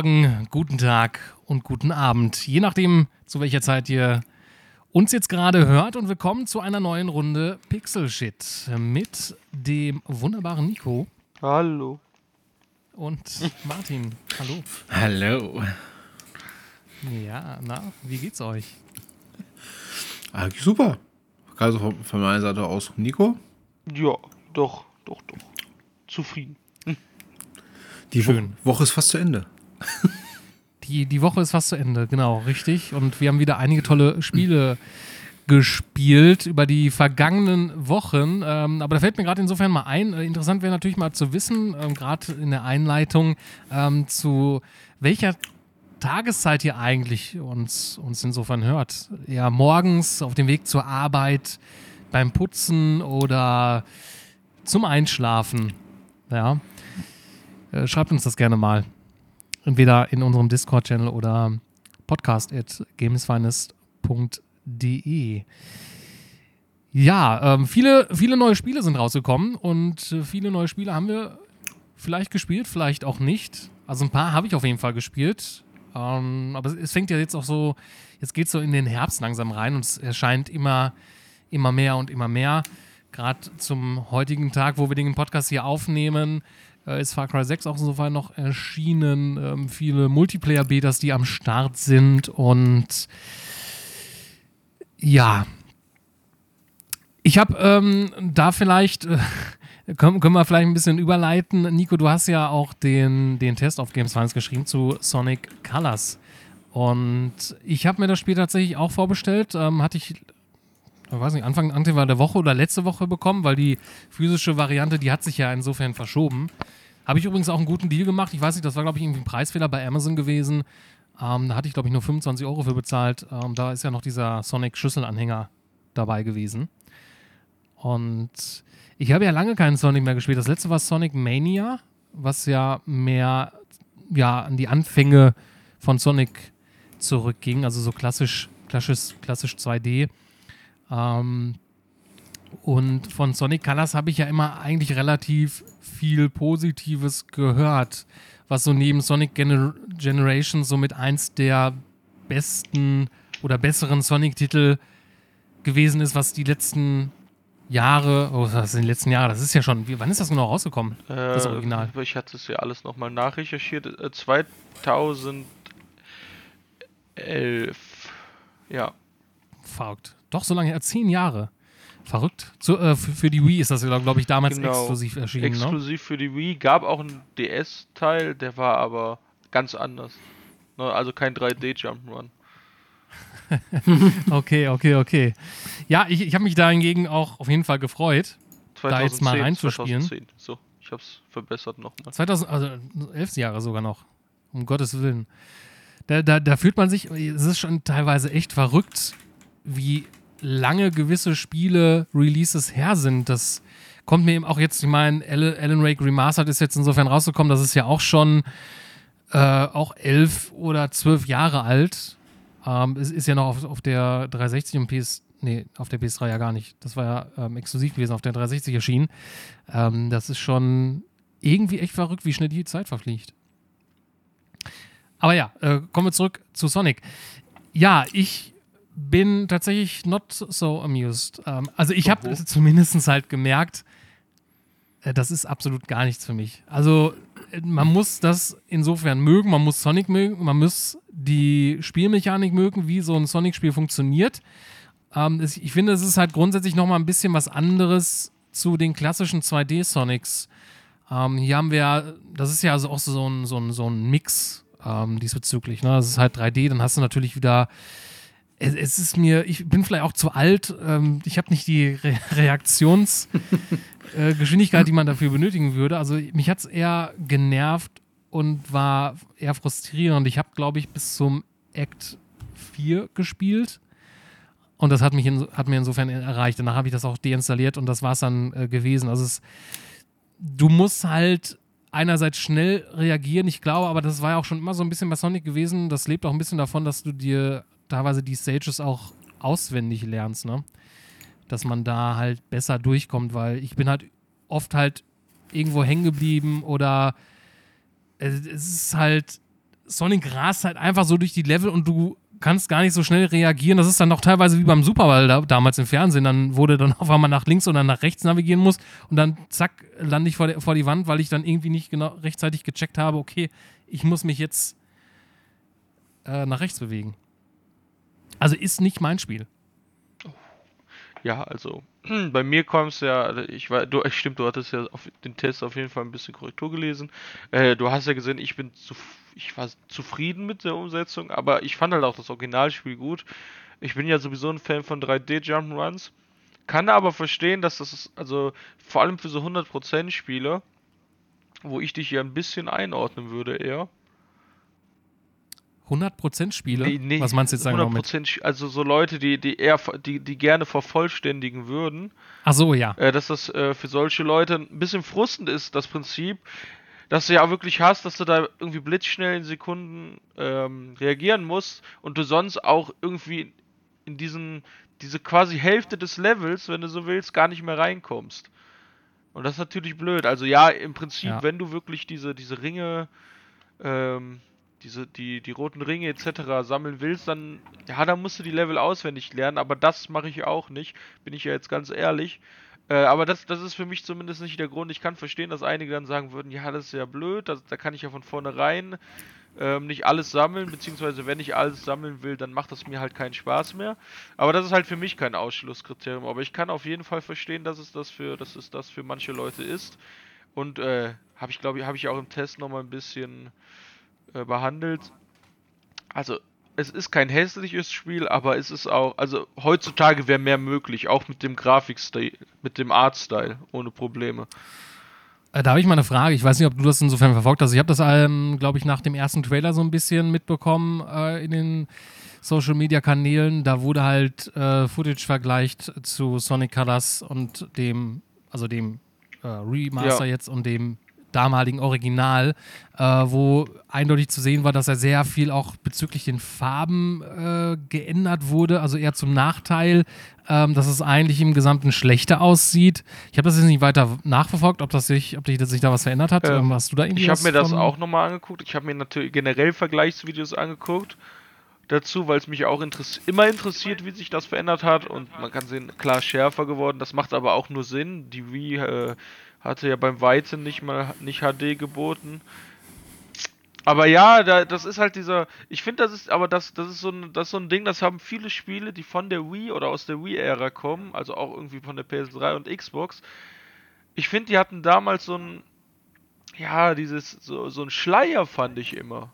Morgen, guten Tag und guten Abend, je nachdem, zu welcher Zeit ihr uns jetzt gerade hört. Und willkommen zu einer neuen Runde Pixel Shit mit dem wunderbaren Nico Hallo. und Martin. Hallo. Hallo. Ja, na, wie geht's euch? Eigentlich super. Also von, von meiner Seite aus Nico. Ja, doch, doch, doch. Zufrieden. Die Schön. Wo Woche ist fast zu Ende. Die, die Woche ist fast zu Ende, genau, richtig. Und wir haben wieder einige tolle Spiele gespielt über die vergangenen Wochen. Ähm, aber da fällt mir gerade insofern mal ein, äh, interessant wäre natürlich mal zu wissen, ähm, gerade in der Einleitung, ähm, zu welcher Tageszeit ihr eigentlich uns, uns insofern hört. Ja, morgens auf dem Weg zur Arbeit, beim Putzen oder zum Einschlafen. Ja. Äh, schreibt uns das gerne mal. Entweder in unserem Discord-Channel oder podcast at gamesfinest.de. Ja, ähm, viele, viele neue Spiele sind rausgekommen und viele neue Spiele haben wir vielleicht gespielt, vielleicht auch nicht. Also ein paar habe ich auf jeden Fall gespielt. Ähm, aber es, es fängt ja jetzt auch so, jetzt geht es so in den Herbst langsam rein und es erscheint immer, immer mehr und immer mehr. Gerade zum heutigen Tag, wo wir den Podcast hier aufnehmen, äh, ist Far Cry 6 auch insofern noch erschienen. Ähm, viele Multiplayer-Betas, die am Start sind und ja. Ich habe ähm, da vielleicht, äh, können, wir vielleicht ein bisschen überleiten. Nico, du hast ja auch den, den Test auf Games Finance geschrieben zu Sonic Colors. Und ich habe mir das Spiel tatsächlich auch vorbestellt. Ähm, hatte ich, ich weiß nicht, Anfang, Anfang der Woche oder letzte Woche bekommen, weil die physische Variante, die hat sich ja insofern verschoben. Habe ich übrigens auch einen guten Deal gemacht. Ich weiß nicht, das war, glaube ich, irgendwie ein Preisfehler bei Amazon gewesen. Ähm, da hatte ich, glaube ich, nur 25 Euro für bezahlt. Ähm, da ist ja noch dieser Sonic-Schlüsselanhänger dabei gewesen. Und ich habe ja lange keinen Sonic mehr gespielt. Das letzte war Sonic Mania, was ja mehr ja, an die Anfänge von Sonic zurückging. Also so klassisch, klassisch, klassisch 2D. Ähm, und von Sonic Colors habe ich ja immer eigentlich relativ viel Positives gehört, was so neben Sonic Gener Generation somit eins der besten oder besseren Sonic-Titel gewesen ist, was die letzten Jahre, oh, was sind die letzten Jahre? Das ist ja schon, wie, wann ist das genau rausgekommen? das Original. Äh, ich hatte es ja alles nochmal nachrecherchiert. Äh, 2011. Ja. Verrückt. Doch so lange, ja, zehn Jahre. Verrückt. Zu, äh, für, die Wii ist das, glaube ich, damals Genau. exklusiv erschienen. ne? Exklusiv für die Wii. Gab auch einen DS-Teil, der war aber ganz anders. Ne, Also kein 3D-Jump'n'Run. Okay, okay, okay. Ja, ich, ich habe mich da hingegen auch auf jeden Fall gefreut. Da jetzt mal 2010, reinzuspielen. 2010. So, ich hab's verbessert nochmal. 2000, also 11 Jahre sogar noch. Um Gottes Willen. Da, da, da fühlt man sich, es ist schon teilweise echt verrückt, wie lange gewisse Spiele Releases her sind. Das kommt mir eben auch jetzt, ich meine, Alan, Wake Remastered ist jetzt insofern rausgekommen, das ist ja auch schon äh, auch elf oder zwölf Jahre alt. Ähm, es ist ja noch auf, auf der 360 und PS, nee, auf der PS3 ja gar nicht. Das war ja ähm, exklusiv gewesen, auf der 360 erschienen. Ähm, das ist schon irgendwie echt verrückt, wie schnell die Zeit verfliegt. Aber ja, äh, kommen wir zurück zu Sonic. Ja, ich bin tatsächlich not so amused. Ähm, also ich habe zumindest halt gemerkt, äh, das ist absolut gar nichts für mich. Also äh, man muss das insofern mögen, man muss Sonic mögen, man muss die Spielmechanik mögen, wie so ein Sonic-Spiel funktioniert. Ähm, ich finde, es ist halt grundsätzlich nochmal ein bisschen was anderes zu den klassischen 2D-Sonics. Ähm, hier haben wir, das ist ja also auch so ein, so ein, so ein Mix ähm, diesbezüglich. Ne? Das ist halt 3D, dann hast du natürlich wieder. Es, es ist mir, ich bin vielleicht auch zu alt, ähm, ich habe nicht die Re Reaktionsgeschwindigkeit, äh, die man dafür benötigen würde. Also mich hat es eher genervt und war eher frustrierend. Ich habe, glaube ich, bis zum Act 4 gespielt. Und das hat, mich in, hat mir insofern erreicht. Danach habe ich das auch deinstalliert und das war es dann äh, gewesen. Also es, du musst halt einerseits schnell reagieren, ich glaube, aber das war ja auch schon immer so ein bisschen bei Sonic gewesen. Das lebt auch ein bisschen davon, dass du dir teilweise die Stages auch auswendig lernst, ne? Dass man da halt besser durchkommt, weil ich bin halt oft halt irgendwo hängen geblieben oder es ist halt Sonic rast halt einfach so durch die Level und du kannst gar nicht so schnell reagieren. Das ist dann auch teilweise wie beim Superball da, damals im Fernsehen. Dann wurde dann auf einmal nach links oder nach rechts navigieren muss und dann zack, lande ich vor, der, vor die Wand, weil ich dann irgendwie nicht genau rechtzeitig gecheckt habe, okay, ich muss mich jetzt äh, nach rechts bewegen. Also ist nicht mein Spiel. Ja, also bei mir kommst ja, ich war, du, stimmt, du hattest ja auf den Test auf jeden Fall ein bisschen Korrektur gelesen. Äh, du hast ja gesehen, ich bin zu, ich war zufrieden mit der Umsetzung, aber ich fand halt auch das Originalspiel gut. Ich bin ja sowieso ein Fan von 3D Jump'n'Runs, kann aber verstehen, dass das ist, also vor allem für so 100% Spiele, wo ich dich ja ein bisschen einordnen würde eher 100% Spiele? Nee, nee, Was meinst du jetzt sagen 100%, also so Leute, die, die eher, die, die gerne vervollständigen würden. Ach so, ja. Äh, dass das äh, für solche Leute ein bisschen frustend ist, das Prinzip, dass du ja wirklich hast, dass du da irgendwie blitzschnell in Sekunden ähm, reagieren musst und du sonst auch irgendwie in diesen, diese quasi Hälfte des Levels, wenn du so willst, gar nicht mehr reinkommst. Und das ist natürlich blöd. Also ja, im Prinzip, ja. wenn du wirklich diese, diese Ringe ähm, diese, die, die roten Ringe etc. sammeln willst, dann, ja, dann musst du die Level auswendig lernen, aber das mache ich auch nicht, bin ich ja jetzt ganz ehrlich. Äh, aber das, das ist für mich zumindest nicht der Grund. Ich kann verstehen, dass einige dann sagen würden, ja, das ist ja blöd, das, da kann ich ja von vornherein ähm, nicht alles sammeln, beziehungsweise wenn ich alles sammeln will, dann macht das mir halt keinen Spaß mehr. Aber das ist halt für mich kein Ausschlusskriterium. Aber ich kann auf jeden Fall verstehen, dass es das für, dass es das für manche Leute ist. Und äh, habe ich, glaube ich, habe ich auch im Test nochmal ein bisschen äh, behandelt. Also, es ist kein hässliches Spiel, aber es ist auch, also heutzutage wäre mehr möglich, auch mit dem Grafikstil, mit dem Artstyle, ohne Probleme. Äh, da habe ich mal eine Frage. Ich weiß nicht, ob du das insofern verfolgt hast. Ich habe das, ähm, glaube ich, nach dem ersten Trailer so ein bisschen mitbekommen äh, in den Social Media Kanälen. Da wurde halt äh, Footage vergleicht zu Sonic Colors und dem, also dem äh, Remaster ja. jetzt und dem damaligen Original, äh, wo eindeutig zu sehen war, dass er sehr viel auch bezüglich den Farben äh, geändert wurde, also eher zum Nachteil, ähm, dass es eigentlich im Gesamten schlechter aussieht. Ich habe das jetzt nicht weiter nachverfolgt, ob, das sich, ob sich da was verändert hat. Ähm, Hast du da irgendwie Ich habe mir das auch nochmal angeguckt. Ich habe mir natürlich generell Vergleichsvideos angeguckt dazu, weil es mich auch interess immer interessiert, wie sich das verändert hat. Und man kann sehen, klar schärfer geworden. Das macht aber auch nur Sinn. Die Wii äh, hatte ja beim Weiten nicht mal nicht HD geboten. Aber ja, da, das ist halt dieser. Ich finde, das ist, aber das, das ist so ein, das so ein Ding, das haben viele Spiele, die von der Wii oder aus der Wii-Ära kommen, also auch irgendwie von der PS3 und Xbox. Ich finde, die hatten damals so ein, ja, dieses, so, so ein Schleier fand ich immer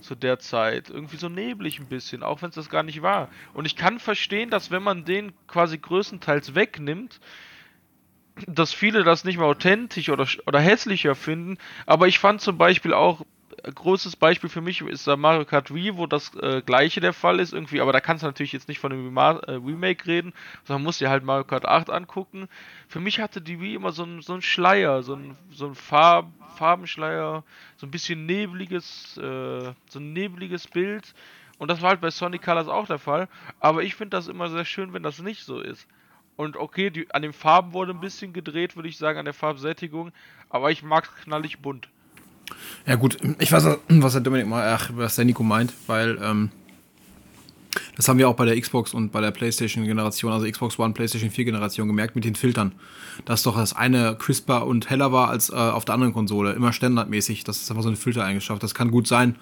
zu der Zeit. Irgendwie so neblig ein bisschen, auch wenn es das gar nicht war. Und ich kann verstehen, dass wenn man den quasi größtenteils wegnimmt, dass viele das nicht mehr authentisch oder, oder hässlicher finden, aber ich fand zum Beispiel auch, ein großes Beispiel für mich ist Mario Kart Wii, wo das äh, gleiche der Fall ist irgendwie, aber da kannst du natürlich jetzt nicht von einem äh, Remake reden, sondern musst dir halt Mario Kart 8 angucken. Für mich hatte die Wii immer so einen so Schleier, so ein, so Farb, Farbenschleier, so ein bisschen nebliges, äh, so ein nebliges Bild. Und das war halt bei Sonic Colors auch der Fall. Aber ich finde das immer sehr schön, wenn das nicht so ist. Und okay, die, an den Farben wurde ein bisschen gedreht, würde ich sagen, an der Farbsättigung. Aber ich mag knallig bunt. Ja, gut, ich weiß, was der Dominik mal, ach, was der Nico meint, weil ähm, das haben wir auch bei der Xbox und bei der PlayStation-Generation, also Xbox One, PlayStation 4-Generation gemerkt mit den Filtern. Dass doch das eine crisper und heller war als äh, auf der anderen Konsole. Immer standardmäßig. Das ist einfach so eine Filtereigenschaft. Das kann gut sein,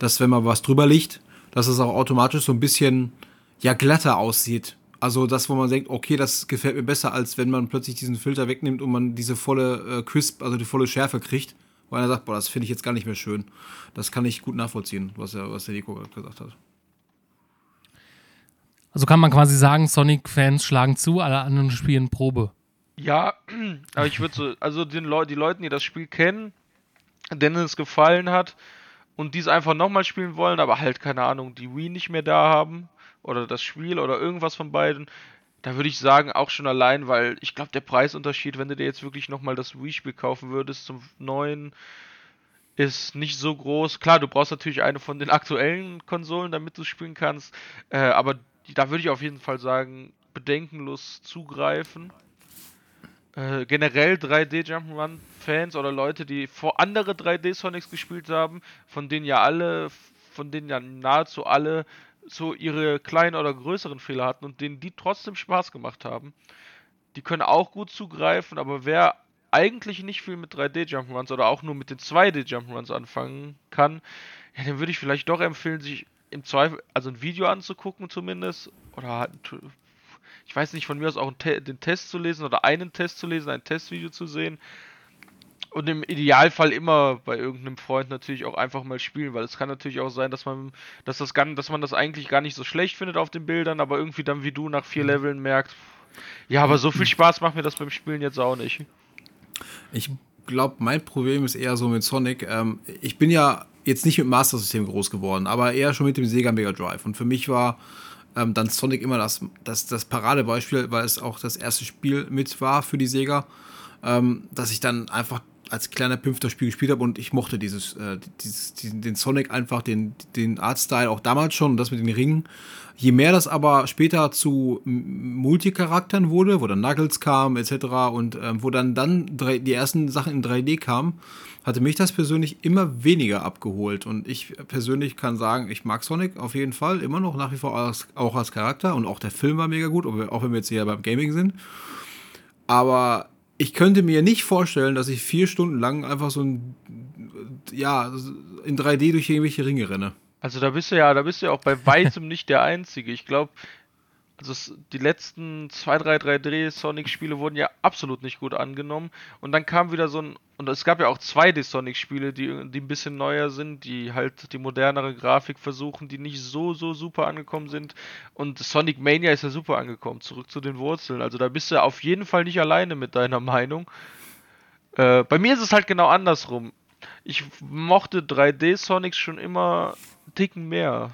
dass wenn man was drüber liegt, dass es auch automatisch so ein bisschen ja glatter aussieht. Also das, wo man denkt, okay, das gefällt mir besser, als wenn man plötzlich diesen Filter wegnimmt und man diese volle äh, Crisp, also die volle Schärfe kriegt, wo einer sagt, boah, das finde ich jetzt gar nicht mehr schön. Das kann ich gut nachvollziehen, was, er, was der Nico gerade gesagt hat. Also kann man quasi sagen, Sonic-Fans schlagen zu, alle anderen spielen Probe. Ja, aber ich würde so, also den Leu die Leute, die das Spiel kennen, Dennis gefallen hat und dies einfach nochmal spielen wollen, aber halt keine Ahnung, die Wii nicht mehr da haben oder das Spiel oder irgendwas von beiden, da würde ich sagen, auch schon allein, weil ich glaube, der Preisunterschied, wenn du dir jetzt wirklich nochmal das Wii-Spiel kaufen würdest zum neuen, ist nicht so groß. Klar, du brauchst natürlich eine von den aktuellen Konsolen, damit du spielen kannst, äh, aber da würde ich auf jeden Fall sagen, bedenkenlos zugreifen. Äh, generell 3D Jump'n'Run Fans oder Leute, die vor andere 3D Sonics gespielt haben, von denen ja alle, von denen ja nahezu alle so ihre kleinen oder größeren Fehler hatten und denen die trotzdem Spaß gemacht haben, die können auch gut zugreifen, aber wer eigentlich nicht viel mit 3D Jump'n'Runs oder auch nur mit den 2D Jump'n'Runs anfangen kann, ja, dann würde ich vielleicht doch empfehlen, sich im Zweifel, also ein Video anzugucken zumindest oder halt ich weiß nicht, von mir aus auch Te den Test zu lesen oder einen Test zu lesen, ein Testvideo zu sehen. Und im Idealfall immer bei irgendeinem Freund natürlich auch einfach mal spielen, weil es kann natürlich auch sein, dass man, dass das gar, dass man das eigentlich gar nicht so schlecht findet auf den Bildern, aber irgendwie dann wie du nach vier mhm. Leveln merkst, ja, aber so viel Spaß macht mir das beim Spielen jetzt auch nicht. Ich glaube, mein Problem ist eher so mit Sonic. Ähm, ich bin ja jetzt nicht mit Master System groß geworden, aber eher schon mit dem Sega Mega Drive. Und für mich war ähm, dann Sonic immer das, das, das Paradebeispiel, weil es auch das erste Spiel mit war für die Sega, ähm, dass ich dann einfach als kleiner Pimpf das Spiel gespielt habe und ich mochte dieses, äh, dieses diesen, den Sonic einfach, den, den Artstyle auch damals schon und das mit den Ringen. Je mehr das aber später zu Multicharakteren wurde, wo dann Knuckles kam etc. und ähm, wo dann, dann drei, die ersten Sachen in 3D kamen, hatte mich das persönlich immer weniger abgeholt. Und ich persönlich kann sagen, ich mag Sonic auf jeden Fall, immer noch nach wie vor als, auch als Charakter. Und auch der Film war mega gut, auch wenn wir jetzt hier beim Gaming sind. Aber ich könnte mir nicht vorstellen, dass ich vier Stunden lang einfach so ein, ja, in 3D durch irgendwelche Ringe renne. Also da bist du ja, da bist du ja auch bei weitem nicht der Einzige. Ich glaube, also es, die letzten zwei, drei 3D-Sonic-Spiele wurden ja absolut nicht gut angenommen. Und dann kam wieder so ein. Und es gab ja auch 2D-Sonic-Spiele, die, die ein bisschen neuer sind, die halt die modernere Grafik versuchen, die nicht so, so super angekommen sind. Und Sonic Mania ist ja super angekommen, zurück zu den Wurzeln. Also da bist du auf jeden Fall nicht alleine mit deiner Meinung. Äh, bei mir ist es halt genau andersrum. Ich mochte 3D-Sonics schon immer Ticken mehr.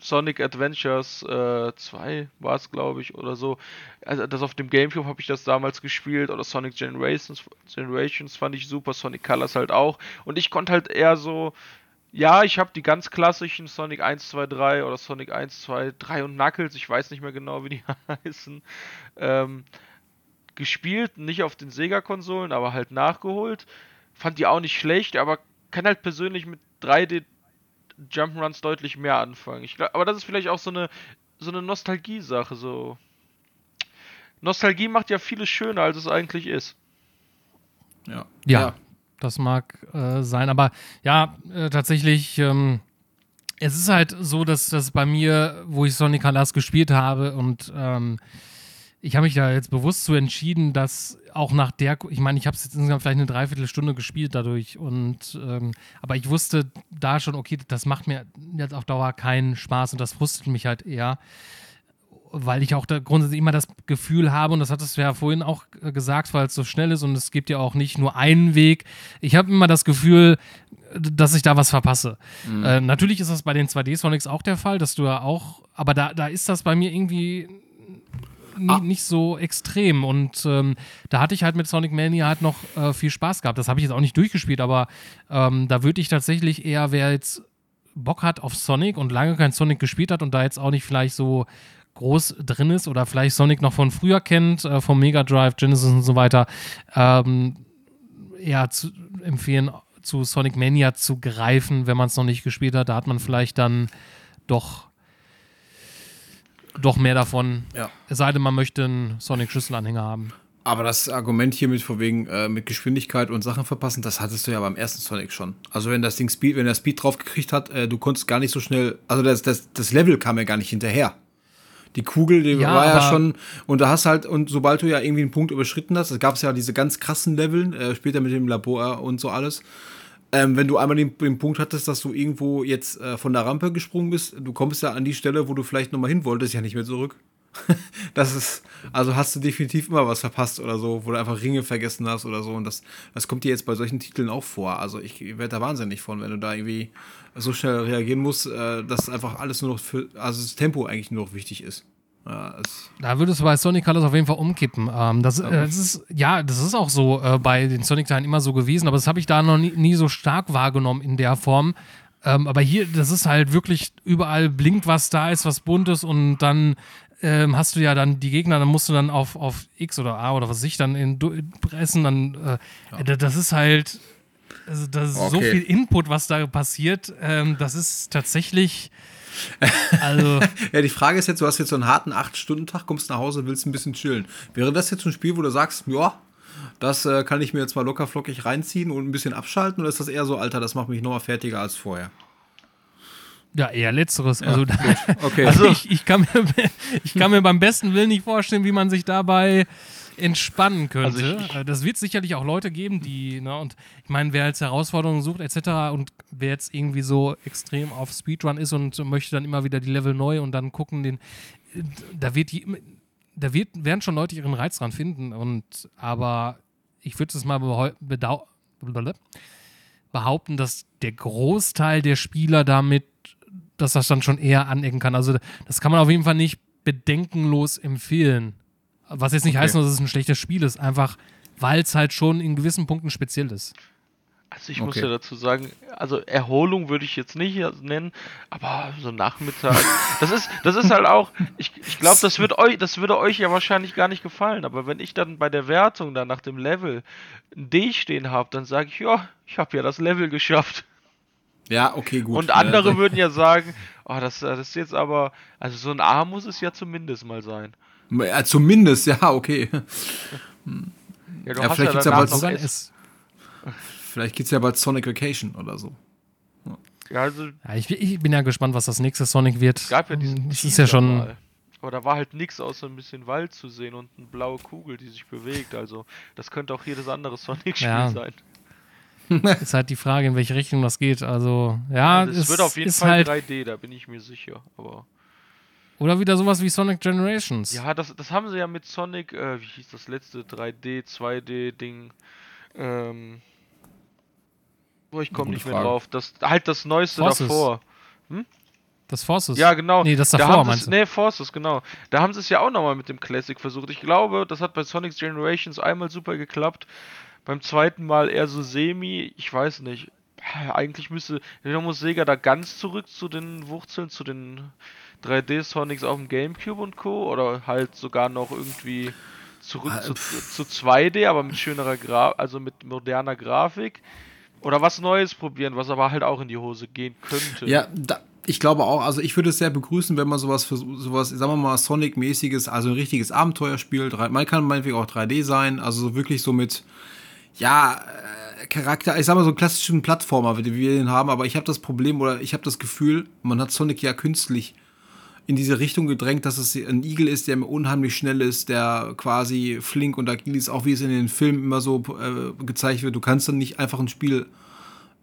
Sonic Adventures äh, 2 war es, glaube ich, oder so. Also das auf dem Gamecube habe ich das damals gespielt oder Sonic Generations, Generations fand ich super, Sonic Colors halt auch. Und ich konnte halt eher so, ja, ich habe die ganz klassischen Sonic 1, 2, 3 oder Sonic 1, 2, 3 und Knuckles, ich weiß nicht mehr genau, wie die heißen, ähm, gespielt, nicht auf den Sega-Konsolen, aber halt nachgeholt. Fand die auch nicht schlecht, aber kann halt persönlich mit 3D Jump'n'Runs deutlich mehr anfangen. Ich glaub, aber das ist vielleicht auch so eine, so eine Nostalgie-Sache. So. Nostalgie macht ja vieles schöner, als es eigentlich ist. Ja. Ja, ja. das mag äh, sein. Aber ja, äh, tatsächlich, ähm, es ist halt so, dass das bei mir, wo ich Sonic Colors gespielt habe und ähm, ich habe mich da jetzt bewusst so entschieden, dass auch nach der, ich meine, ich habe es jetzt insgesamt vielleicht eine Dreiviertelstunde gespielt dadurch und ähm, aber ich wusste da schon, okay, das macht mir jetzt auf Dauer keinen Spaß und das frustet mich halt eher, weil ich auch da grundsätzlich immer das Gefühl habe und das hattest du ja vorhin auch gesagt, weil es so schnell ist und es gibt ja auch nicht nur einen Weg. Ich habe immer das Gefühl, dass ich da was verpasse. Mhm. Äh, natürlich ist das bei den 2D Sonics auch der Fall, dass du ja auch, aber da, da ist das bei mir irgendwie nie, ah. nicht so extrem. Und ähm, da hatte ich halt mit Sonic Mania halt noch äh, viel Spaß gehabt. Das habe ich jetzt auch nicht durchgespielt, aber ähm, da würde ich tatsächlich eher, wer jetzt Bock hat auf Sonic und lange kein Sonic gespielt hat und da jetzt auch nicht vielleicht so groß drin ist oder vielleicht Sonic noch von früher kennt, äh, vom Mega Drive, Genesis und so weiter, ähm, eher zu empfehlen, zu Sonic Mania zu greifen, wenn man es noch nicht gespielt hat. Da hat man vielleicht dann doch doch mehr davon. Ja. Es sei denn, man möchte einen Sonic-Schlüsselanhänger haben. Aber das Argument hier mit, wegen, äh, mit Geschwindigkeit und Sachen verpassen, das hattest du ja beim ersten Sonic schon. Also wenn das Ding Speed, wenn der Speed drauf gekriegt hat, äh, du konntest gar nicht so schnell, also das, das, das Level kam ja gar nicht hinterher. Die Kugel, die ja, war ja schon, und da hast halt, und sobald du ja irgendwie einen Punkt überschritten hast, es gab ja diese ganz krassen Leveln, äh, später mit dem Labor und so alles, ähm, wenn du einmal den, den, Punkt hattest, dass du irgendwo jetzt äh, von der Rampe gesprungen bist, du kommst ja an die Stelle, wo du vielleicht nochmal hin wolltest, ja nicht mehr zurück. das ist, also hast du definitiv immer was verpasst oder so, wo du einfach Ringe vergessen hast oder so. Und das, das kommt dir jetzt bei solchen Titeln auch vor. Also ich werde da wahnsinnig von, wenn du da irgendwie so schnell reagieren musst, äh, dass einfach alles nur noch für, also das Tempo eigentlich nur noch wichtig ist. Ja, da würdest du bei Sonic Colors auf jeden Fall umkippen. Ähm, das, äh, das, ist, ja, das ist auch so äh, bei den Sonic-Teilen immer so gewesen, aber das habe ich da noch nie, nie, so stark wahrgenommen in der Form. Ähm, aber hier, das ist halt wirklich überall blinkt was da ist, was buntes und dann ähm, hast du ja dann die Gegner, dann musst du dann auf, auf X oder A oder was ich dann in, pressen, dann äh, ja. das ist halt also das ist okay. so viel Input, was da passiert. Ähm, das ist tatsächlich also. ja, die Frage ist jetzt, du hast jetzt so einen harten 8-Stunden-Tag, kommst nach Hause, willst ein bisschen chillen. Wäre das jetzt ein Spiel, wo du sagst, ja, das äh, kann ich mir jetzt mal locker flockig reinziehen und ein bisschen abschalten? Oder ist das eher so, Alter, das macht mich nochmal fertiger als vorher? Ja, eher letzteres. Also, ja, okay. also ich, ich, kann mir, ich kann mir beim besten Willen nicht vorstellen, wie man sich dabei entspannen könnte. Also ich, äh, das wird sicherlich auch Leute geben, die, ne, und ich meine, wer jetzt Herausforderungen sucht, etc., und wer jetzt irgendwie so extrem auf Speedrun ist und möchte dann immer wieder die Level neu und dann gucken, den, da wird die, da wird, werden schon Leute ihren Reiz dran finden. Und aber ich würde es mal behaupten, dass der Großteil der Spieler damit, dass das dann schon eher anecken kann. Also das kann man auf jeden Fall nicht bedenkenlos empfehlen. Was jetzt nicht okay. heißt, dass es ein schlechtes Spiel ist, einfach weil es halt schon in gewissen Punkten speziell ist. Also ich okay. muss ja dazu sagen, also Erholung würde ich jetzt nicht nennen, aber so Nachmittag, das ist, das ist halt auch, ich, ich glaube, das wird euch, das würde euch ja wahrscheinlich gar nicht gefallen, aber wenn ich dann bei der Wertung dann nach dem Level ein D stehen habe, dann sage ich, ja, ich habe ja das Level geschafft. Ja, okay, gut. Und andere ja. würden ja sagen, oh, das, das ist jetzt aber, also so ein A muss es ja zumindest mal sein. Ja, zumindest, ja, okay. Ja, ja vielleicht ja gibt es ja bald Vielleicht gibt's ja bald Sonic Vacation oder so. Ja, also ja, ich, ich, bin ja gespannt, was das nächste Sonic wird. Es gab ja diesen das ist ja schon. Mal. Aber da war halt nichts außer ein bisschen Wald zu sehen und eine blaue Kugel, die sich bewegt. Also, das könnte auch jedes andere Sonic-Spiel ja. sein. ist halt die Frage, in welche Richtung das geht. Also, ja. Es wird auf jeden Fall halt 3D, da bin ich mir sicher. Aber. Oder wieder sowas wie Sonic Generations. Ja, das, das haben sie ja mit Sonic, äh, wie hieß das letzte 3D, 2D-Ding. Ähm. Oh, ich komme nicht mehr drauf. Das, halt das Neueste Forces. davor. Hm? Das Forces? Ja, genau. Nee, das davor, da meinst du? Nee, Forces, genau. Da haben sie es ja auch nochmal mit dem Classic versucht. Ich glaube, das hat bei Sonic Generations einmal super geklappt. Beim zweiten Mal eher so semi. Ich weiß nicht. Eigentlich müsste, muss Sega da ganz zurück zu den Wurzeln, zu den 3D Sonics auf dem Gamecube und Co. Oder halt sogar noch irgendwie zurück ah, zu, zu 2D, aber mit schönerer Grafik, also mit moderner Grafik. Oder was Neues probieren, was aber halt auch in die Hose gehen könnte. Ja, da, ich glaube auch, also ich würde es sehr begrüßen, wenn man sowas für sowas, sagen wir mal, Sonic-mäßiges, also ein richtiges Abenteuerspiel, man kann meinetwegen auch 3D sein, also so wirklich so mit, ja, äh, Charakter, ich sag mal so einen klassischen Plattformer, wie wir den haben, aber ich habe das Problem oder ich habe das Gefühl, man hat Sonic ja künstlich in diese Richtung gedrängt, dass es ein Igel ist, der unheimlich schnell ist, der quasi flink und agil ist, auch wie es in den Filmen immer so äh, gezeigt wird. Du kannst dann nicht einfach ein Spiel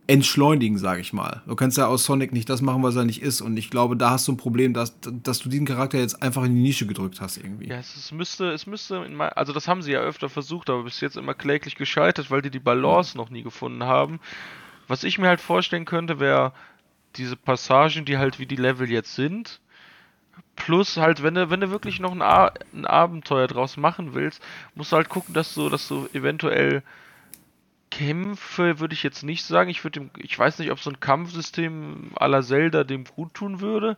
entschleunigen, sage ich mal. Du kannst ja aus Sonic nicht das machen, was er nicht ist. Und ich glaube, da hast du ein Problem, dass, dass du diesen Charakter jetzt einfach in die Nische gedrückt hast irgendwie. Ja, es, müsste, es müsste, mein, also das haben sie ja öfter versucht, aber bis jetzt immer kläglich gescheitert, weil die die Balance ja. noch nie gefunden haben. Was ich mir halt vorstellen könnte, wäre diese Passagen, die halt wie die Level jetzt sind, Plus halt, wenn du, wenn du wirklich noch ein, ein Abenteuer draus machen willst, musst du halt gucken, dass du, dass du eventuell Kämpfe würde ich jetzt nicht sagen. Ich würde ich weiß nicht, ob so ein Kampfsystem à la Zelda dem gut tun würde.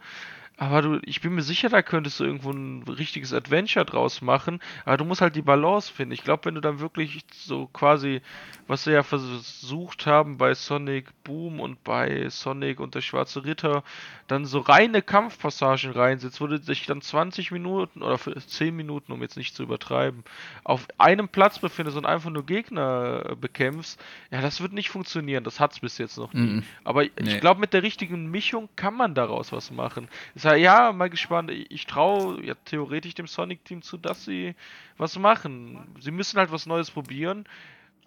Aber du, ich bin mir sicher, da könntest du irgendwo ein richtiges Adventure draus machen. Aber du musst halt die Balance finden. Ich glaube, wenn du dann wirklich so quasi, was sie ja versucht haben bei Sonic Boom und bei Sonic und der Schwarze Ritter, dann so reine Kampfpassagen reinsetzt, wo du dich dann 20 Minuten oder 10 Minuten, um jetzt nicht zu übertreiben, auf einem Platz befindest und einfach nur Gegner bekämpfst, ja, das wird nicht funktionieren. Das hat es bis jetzt noch nie. Mm -mm. Aber nee. ich glaube, mit der richtigen Mischung kann man daraus was machen. Es sage, ja, mal gespannt. Ich traue ja theoretisch dem Sonic-Team zu, dass sie was machen. Sie müssen halt was Neues probieren.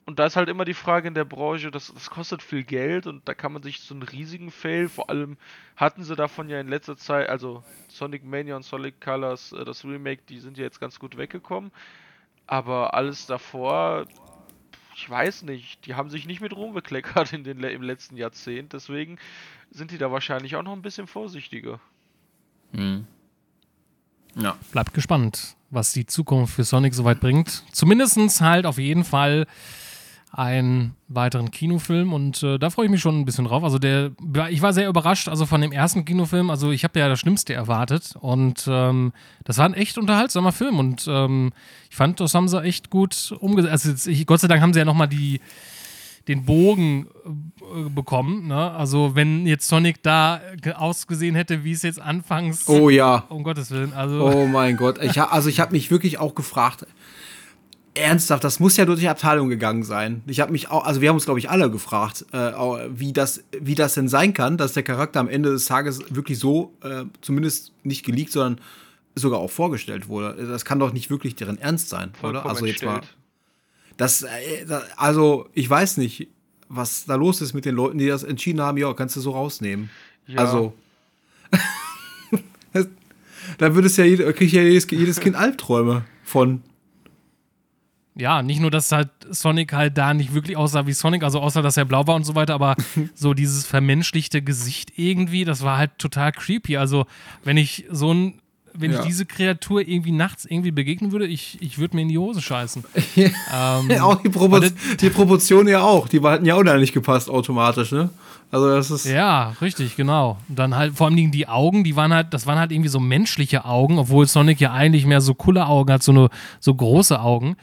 und da ist halt immer die Frage in der Branche, das, das kostet viel Geld und da kann man sich so einen riesigen Fail, vor allem hatten sie davon ja in letzter Zeit, also Sonic Mania und Sonic Colors, äh, das Remake, die sind ja jetzt ganz gut weggekommen. Aber alles davor, ich weiß nicht, die haben sich nicht mit Ruhm bekleckert in den, im letzten Jahrzehnt, deswegen sind die da wahrscheinlich auch noch ein bisschen vorsichtiger. Mhm. Ja. Bleibt gespannt, was die Zukunft für Sonic soweit bringt. Zumindest halt auf jeden Fall einen weiteren Kinofilm und äh, da freue ich mich schon ein bisschen drauf. Also der, ich war sehr überrascht, also von dem ersten Kinofilm, also ich habe ja das Schlimmste erwartet und ähm, das war ein echt unterhaltsamer Film und ähm, ich fand, das haben sie echt gut umgesetzt. Also Gott sei Dank haben sie ja nochmal die den Bogen äh, bekommen. Ne? Also wenn jetzt Sonic da ausgesehen hätte, wie es jetzt anfangs. Oh ja. Um Gottes Willen. Also oh mein Gott. Ich, also ich habe mich wirklich auch gefragt, ernsthaft, das muss ja durch die Abteilung gegangen sein. Ich habe mich auch, also wir haben uns, glaube ich, alle gefragt, äh, wie, das, wie das denn sein kann, dass der Charakter am Ende des Tages wirklich so, äh, zumindest nicht geleakt, sondern sogar auch vorgestellt wurde. Das kann doch nicht wirklich deren Ernst sein, Vollkommen oder? Also jetzt mal. Das, äh, also ich weiß nicht, was da los ist mit den Leuten, die das entschieden haben, ja, kannst du so rausnehmen. Ja. Also. da würde es ja, kriegt ja jedes, jedes Kind Albträume von ja, nicht nur, dass halt Sonic halt da nicht wirklich aussah wie Sonic, also außer, dass er blau war und so weiter, aber so dieses vermenschlichte Gesicht irgendwie, das war halt total creepy. Also, wenn ich so ein, wenn ja. ich diese Kreatur irgendwie nachts irgendwie begegnen würde, ich, ich würde mir in die Hose scheißen. ähm, ja, auch die, Propo die Proportionen ja auch, die hatten ja auch da nicht gepasst automatisch, ne? Also das ist. Ja, richtig, genau. Und dann halt vor allem die Augen, die waren halt, das waren halt irgendwie so menschliche Augen, obwohl Sonic ja eigentlich mehr so coole Augen hat, so eine so große Augen.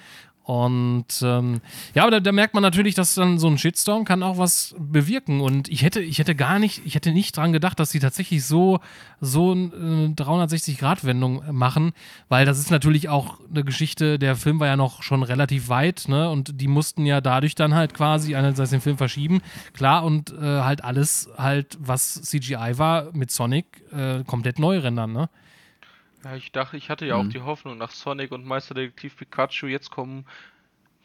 Und ähm, ja, aber da, da, merkt man natürlich, dass dann so ein Shitstorm kann auch was bewirken. Und ich hätte, ich hätte gar nicht, ich hätte nicht dran gedacht, dass sie tatsächlich so, so eine 360-Grad-Wendung machen, weil das ist natürlich auch eine Geschichte, der Film war ja noch schon relativ weit, ne? Und die mussten ja dadurch dann halt quasi einerseits den Film verschieben. Klar, und äh, halt alles halt, was CGI war, mit Sonic äh, komplett neu rendern, ne? Ja, ich dachte, ich hatte ja mhm. auch die Hoffnung nach Sonic und Meisterdetektiv Pikachu, jetzt kommen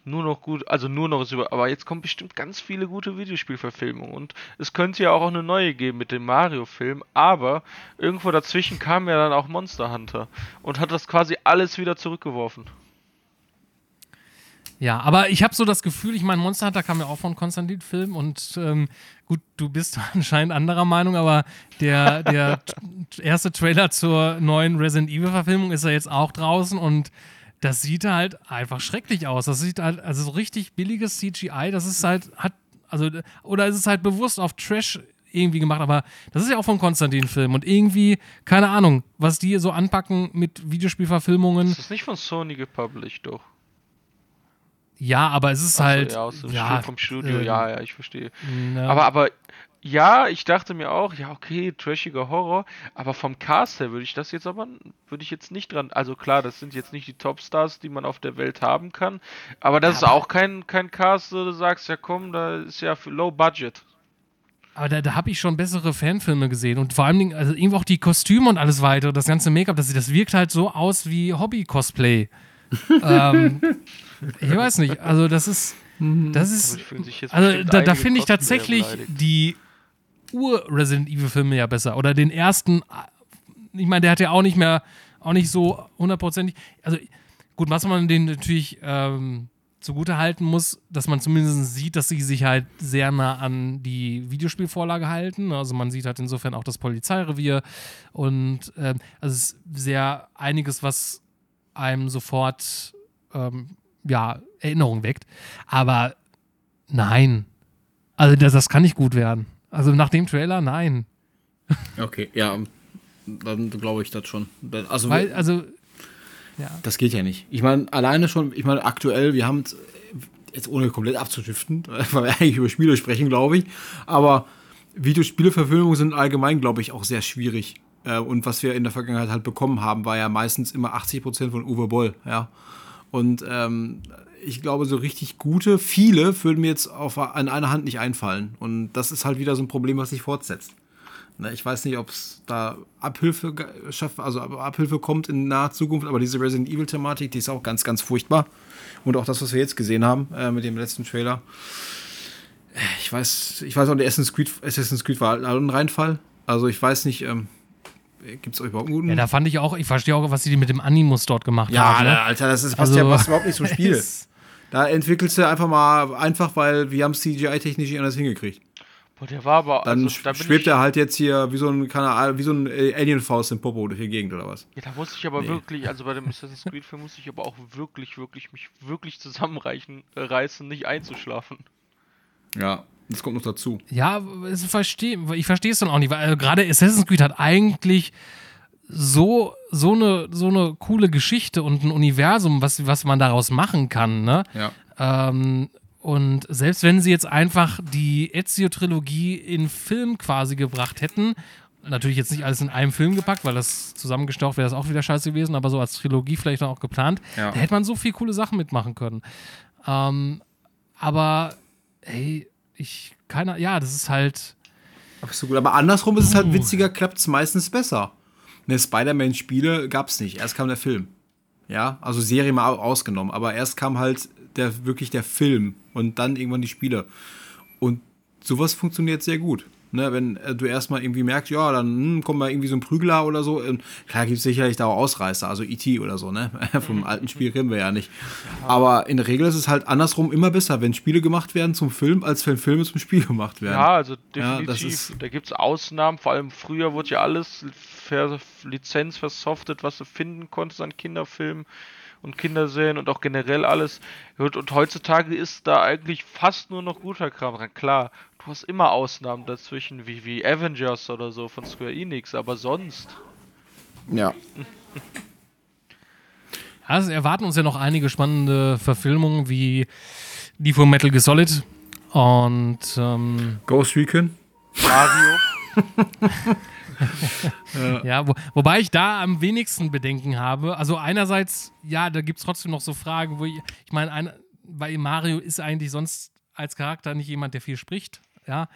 nur noch gut, also nur noch über, aber jetzt kommen bestimmt ganz viele gute Videospielverfilmungen und es könnte ja auch eine neue geben mit dem Mario-Film, aber irgendwo dazwischen kam ja dann auch Monster Hunter und hat das quasi alles wieder zurückgeworfen. Ja, aber ich habe so das Gefühl, ich meine, Monster Hunter kam ja auch von Konstantin-Film und ähm, gut, du bist anscheinend anderer Meinung, aber der, der erste Trailer zur neuen Resident Evil-Verfilmung ist ja jetzt auch draußen und das sieht halt einfach schrecklich aus. Das sieht halt, also so richtig billiges CGI, das ist halt, hat, also, oder ist es halt bewusst auf Trash irgendwie gemacht, aber das ist ja auch von Konstantin-Film und irgendwie, keine Ahnung, was die so anpacken mit Videospielverfilmungen. Das ist nicht von Sony gepublished, doch. Ja, aber es ist Achso, halt. Ja, aus dem ja, vom Studio, äh, ja, ja, ich verstehe. Na. Aber, aber, ja, ich dachte mir auch, ja, okay, trashiger Horror, aber vom Cast her würde ich das jetzt aber, würde ich jetzt nicht dran. Also klar, das sind jetzt nicht die Topstars, die man auf der Welt haben kann, aber das ja, ist auch kein, kein Cast, wo du sagst, ja komm, da ist ja low budget. Aber da, da habe ich schon bessere Fanfilme gesehen und vor allem also irgendwie auch die Kostüme und alles weitere, das ganze Make-up, das, das wirkt halt so aus wie Hobby-Cosplay. ähm, ich weiß nicht, also das ist. Mhm. Das ist. Also da, da finde ich tatsächlich die Ur-Resident Evil-Filme ja besser. Oder den ersten. Ich meine, der hat ja auch nicht mehr, auch nicht so hundertprozentig. Also gut, was man den natürlich ähm, zugute halten muss, dass man zumindest sieht, dass sie sich halt sehr nah an die Videospielvorlage halten. Also man sieht halt insofern auch das Polizeirevier und äh, also es ist sehr einiges, was einem sofort ähm, ja, Erinnerung weckt. Aber nein. Also das, das kann nicht gut werden. Also nach dem Trailer, nein. Okay, ja, dann glaube ich das schon. Also, Weil, also, ja. Das geht ja nicht. Ich meine, alleine schon, ich meine, aktuell, wir haben jetzt ohne komplett abzuschiften, weil wir eigentlich über Spiele sprechen, glaube ich, aber Videospieleverfilmungen sind allgemein, glaube ich, auch sehr schwierig. Äh, und was wir in der Vergangenheit halt bekommen haben, war ja meistens immer 80% von Uwe Boll, ja. Und ähm, ich glaube, so richtig gute, viele würden mir jetzt auf, an einer Hand nicht einfallen. Und das ist halt wieder so ein Problem, was sich fortsetzt. Ne, ich weiß nicht, ob es da Abhilfe schafft, also Abhilfe kommt in naher Zukunft, aber diese Resident Evil-Thematik, die ist auch ganz, ganz furchtbar. Und auch das, was wir jetzt gesehen haben äh, mit dem letzten Trailer. Ich weiß, ich weiß auch, der Assassin's Creed, Assassin's Creed war ein Reinfall. Also ich weiß nicht, ähm, gibt es euch überhaupt einen guten? Ja, da fand ich auch, ich verstehe auch, was sie mit dem Animus dort gemacht ja, haben. Ja, ne? Alter, das ist, passt also, ja passt überhaupt nicht zum Spiel. da entwickelst du einfach mal einfach, weil wir haben CGI-technisch nicht anders hingekriegt. Boah, der war aber. Dann also, da schwebt er halt jetzt hier wie so ein, keine wie so ein äh, Alien-Faust im Popo durch die Gegend oder was? Ja, da musste ich aber nee. wirklich, also bei dem Assassin's Creed-Film musste ich aber auch wirklich, wirklich, mich wirklich zusammenreißen, äh, reißen, nicht einzuschlafen. Ja, das kommt noch dazu. Ja, ich verstehe ich verstehe es dann auch nicht, weil äh, gerade Assassin's Creed hat eigentlich so, so, eine, so eine coole Geschichte und ein Universum, was, was man daraus machen kann, ne? Ja. Ähm, und selbst wenn sie jetzt einfach die Ezio-Trilogie in Film quasi gebracht hätten, natürlich jetzt nicht alles in einem Film gepackt, weil das zusammengestaucht wäre das auch wieder scheiße gewesen, aber so als Trilogie vielleicht auch geplant, ja. da hätte man so viel coole Sachen mitmachen können. Ähm, aber, hey, ich, keiner, ja, das ist halt. Absolut, aber andersrum ist es halt witziger, klappt es meistens besser. Ne, Spider-Man-Spiele gab es nicht, erst kam der Film. Ja, also Serie mal ausgenommen, aber erst kam halt der, wirklich der Film und dann irgendwann die Spiele. Und sowas funktioniert sehr gut. Ne, wenn äh, du erstmal irgendwie merkst, ja, dann hm, kommt mal irgendwie so ein Prügler oder so. Und klar gibt es sicherlich da auch Ausreißer, also E.T. oder so, ne? Vom mhm. alten Spiel kennen wir ja nicht. Aber in der Regel ist es halt andersrum immer besser, wenn Spiele gemacht werden zum Film, als wenn Filme zum Spiel gemacht werden. Ja, also definitiv. Ja, da gibt es Ausnahmen, vor allem früher wurde ja alles per Lizenz versoftet, was du finden konntest an Kinderfilmen und Kinderserien und auch generell alles. Und, heutzutage ist da eigentlich fast nur noch guter Kram dran. Klar, hast immer Ausnahmen dazwischen, wie, wie Avengers oder so von Square Enix, aber sonst. Ja. Also erwarten uns ja noch einige spannende Verfilmungen wie die von Metal Gear Solid und ähm, Ghost Recon. Mario. ja, wo, wobei ich da am wenigsten Bedenken habe. Also einerseits, ja, da gibt es trotzdem noch so Fragen, wo ich, ich meine, bei Mario ist eigentlich sonst als Charakter nicht jemand, der viel spricht. Ja,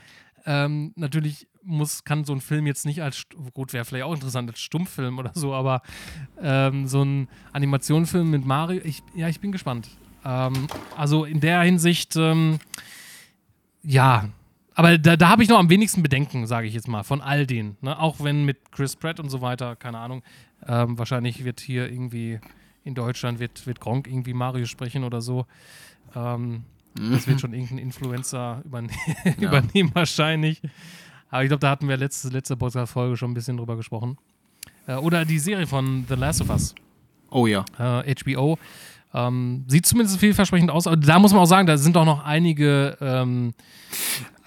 ähm, natürlich muss, kann so ein Film jetzt nicht als, gut, wäre vielleicht auch interessant als Stummfilm oder so, aber ähm, so ein Animationsfilm mit Mario, ich, ja, ich bin gespannt. Ähm, also in der Hinsicht, ähm, ja, aber da, da habe ich noch am wenigsten Bedenken, sage ich jetzt mal, von all denen. Ne? Auch wenn mit Chris Pratt und so weiter, keine Ahnung, ähm, wahrscheinlich wird hier irgendwie in Deutschland wird, wird Gronk irgendwie Mario sprechen oder so. Ähm, das wird schon irgendein Influencer überne ja. übernehmen wahrscheinlich. Aber ich glaube, da hatten wir letzte, letzte Podcast-Folge schon ein bisschen drüber gesprochen. Äh, oder die Serie von The Last of Us. Oh ja. Äh, HBO. Ähm, sieht zumindest vielversprechend aus. Aber da muss man auch sagen, da sind auch noch einige ähm,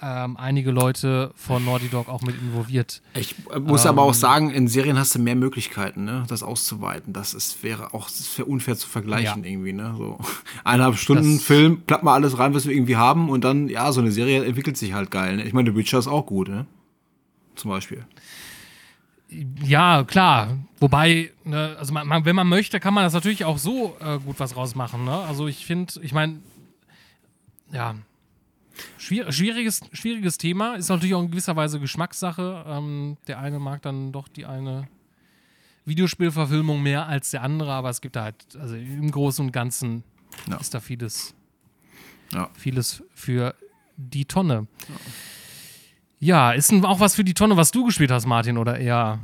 ähm, einige Leute von Naughty Dog auch mit involviert. Ich muss aber auch ähm, sagen, in Serien hast du mehr Möglichkeiten, ne, das auszuweiten. Das ist, wäre auch das wäre unfair zu vergleichen ja. irgendwie. Ne? So eineinhalb Stunden das Film, klappt mal alles rein, was wir irgendwie haben und dann, ja, so eine Serie entwickelt sich halt geil. Ne? Ich meine, The Witcher ist auch gut, ne? Zum Beispiel. Ja, klar. Wobei, ne, also man, man, wenn man möchte, kann man das natürlich auch so äh, gut was rausmachen. Ne? Also ich finde, ich meine, ja, Schwieriges, schwieriges Thema. Ist natürlich auch in gewisser Weise Geschmackssache. Ähm, der eine mag dann doch die eine Videospielverfilmung mehr als der andere, aber es gibt da halt, also im Großen und Ganzen ja. ist da vieles, ja. vieles für die Tonne. Ja. Ja, ist auch was für die Tonne, was du gespielt hast, Martin, oder eher?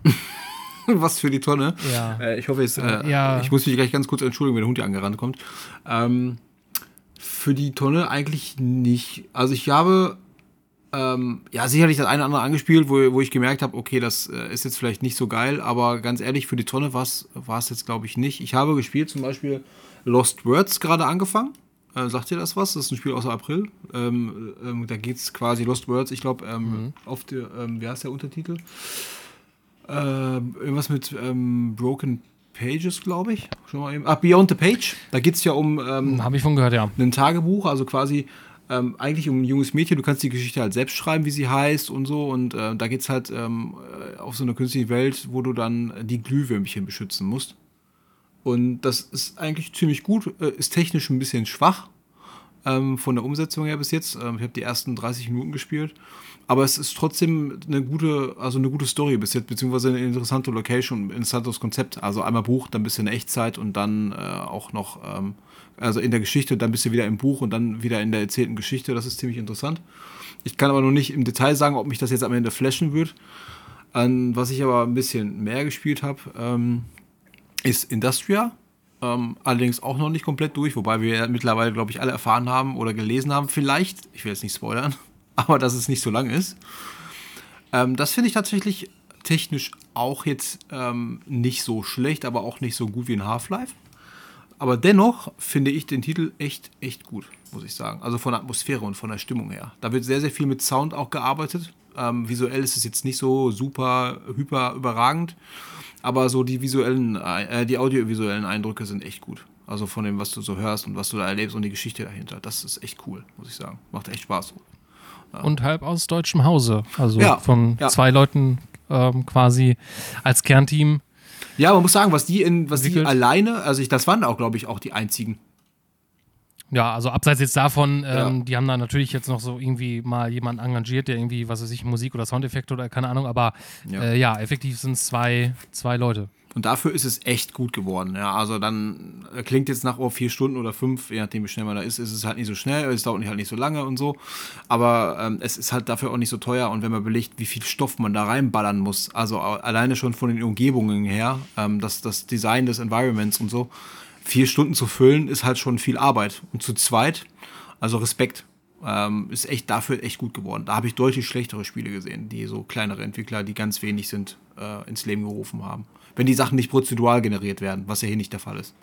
was für die Tonne? Ja. Äh, ich hoffe, jetzt, äh, ja. ich muss mich gleich ganz kurz entschuldigen, wenn der Hund hier angerannt kommt. Ähm, für die Tonne eigentlich nicht. Also ich habe ähm, ja sicherlich das eine oder andere angespielt, wo, wo ich gemerkt habe, okay, das äh, ist jetzt vielleicht nicht so geil, aber ganz ehrlich, für die Tonne war es jetzt, glaube ich, nicht. Ich habe gespielt zum Beispiel Lost Words gerade angefangen. Äh, sagt ihr das was? Das ist ein Spiel aus April. Ähm, ähm, da geht es quasi Lost Words, ich glaube, ähm, mhm. auf der, ähm, wie heißt der Untertitel? Ähm, irgendwas mit ähm, Broken Pages, glaube ich. Schon mal eben. Ach, Beyond the Page. Da geht es ja um. Ähm, Habe ich von gehört, ja. Ein Tagebuch, also quasi ähm, eigentlich um ein junges Mädchen. Du kannst die Geschichte halt selbst schreiben, wie sie heißt und so. Und äh, da geht es halt ähm, äh, auf so eine künstliche Welt, wo du dann die Glühwürmchen beschützen musst. Und das ist eigentlich ziemlich gut, äh, ist technisch ein bisschen schwach. ähm, von der Umsetzung her bis jetzt. Ähm, ich habe die ersten 30 Minuten gespielt. Aber es ist trotzdem eine gute, also eine gute Story bis jetzt, beziehungsweise eine interessante Location, ein interessantes Konzept. Also einmal Buch, dann ein bisschen Echtzeit und dann äh, auch noch, ähm, also in der Geschichte, dann bist du wieder im Buch und dann wieder in der erzählten Geschichte. Das ist ziemlich interessant. Ich kann aber noch nicht im Detail sagen, ob mich das jetzt am Ende flashen wird. An was ich aber ein bisschen mehr gespielt habe, ähm, ist Industria. Ähm, allerdings auch noch nicht komplett durch, wobei wir mittlerweile, glaube ich, alle erfahren haben oder gelesen haben, vielleicht, ich will jetzt nicht spoilern, aber dass es nicht so lang ist. Ähm, das finde ich tatsächlich technisch auch jetzt ähm, nicht so schlecht, aber auch nicht so gut wie in Half-Life. Aber dennoch finde ich den Titel echt, echt gut, muss ich sagen. Also von der Atmosphäre und von der Stimmung her. Da wird sehr, sehr viel mit Sound auch gearbeitet. Ähm, visuell ist es jetzt nicht so super, hyper überragend. Aber so die visuellen, äh, die audiovisuellen Eindrücke sind echt gut. Also von dem, was du so hörst und was du da erlebst und die Geschichte dahinter. Das ist echt cool, muss ich sagen. Macht echt Spaß. Ja. Und halb aus deutschem Hause. Also Ja, von ja. zwei Leuten ähm, quasi als Kernteam. Ja, man muss sagen, was die in, was die Entwickelt. alleine, also ich, das waren auch, glaube ich, auch die einzigen. Ja, also abseits jetzt davon, Ja. ähm, die haben da natürlich jetzt noch so irgendwie mal jemanden engagiert, der irgendwie, was weiß ich, Musik oder Soundeffekte oder keine Ahnung, aber Ja. äh, ja effektiv sind es zwei, zwei Leute. Und dafür ist es echt gut geworden. Ja, also dann äh, klingt jetzt nach oh, vier Stunden oder fünf, je nachdem wie schnell man da ist, ist es halt nicht so schnell, es dauert nicht halt nicht so lange und so. Aber ähm, es ist halt dafür auch nicht so teuer. Und wenn man belegt, wie viel Stoff man da reinballern muss, also alleine schon von den Umgebungen her, ähm, das, das Design des Environments und so, vier Stunden zu füllen, ist halt schon viel Arbeit. Und zu zweit, also Respekt. Ähm, ist echt dafür echt gut geworden. Da habe ich deutlich schlechtere Spiele gesehen, die so kleinere Entwickler, die ganz wenig sind, äh, ins Leben gerufen haben. Wenn die Sachen nicht prozedural generiert werden, was ja hier nicht der Fall ist.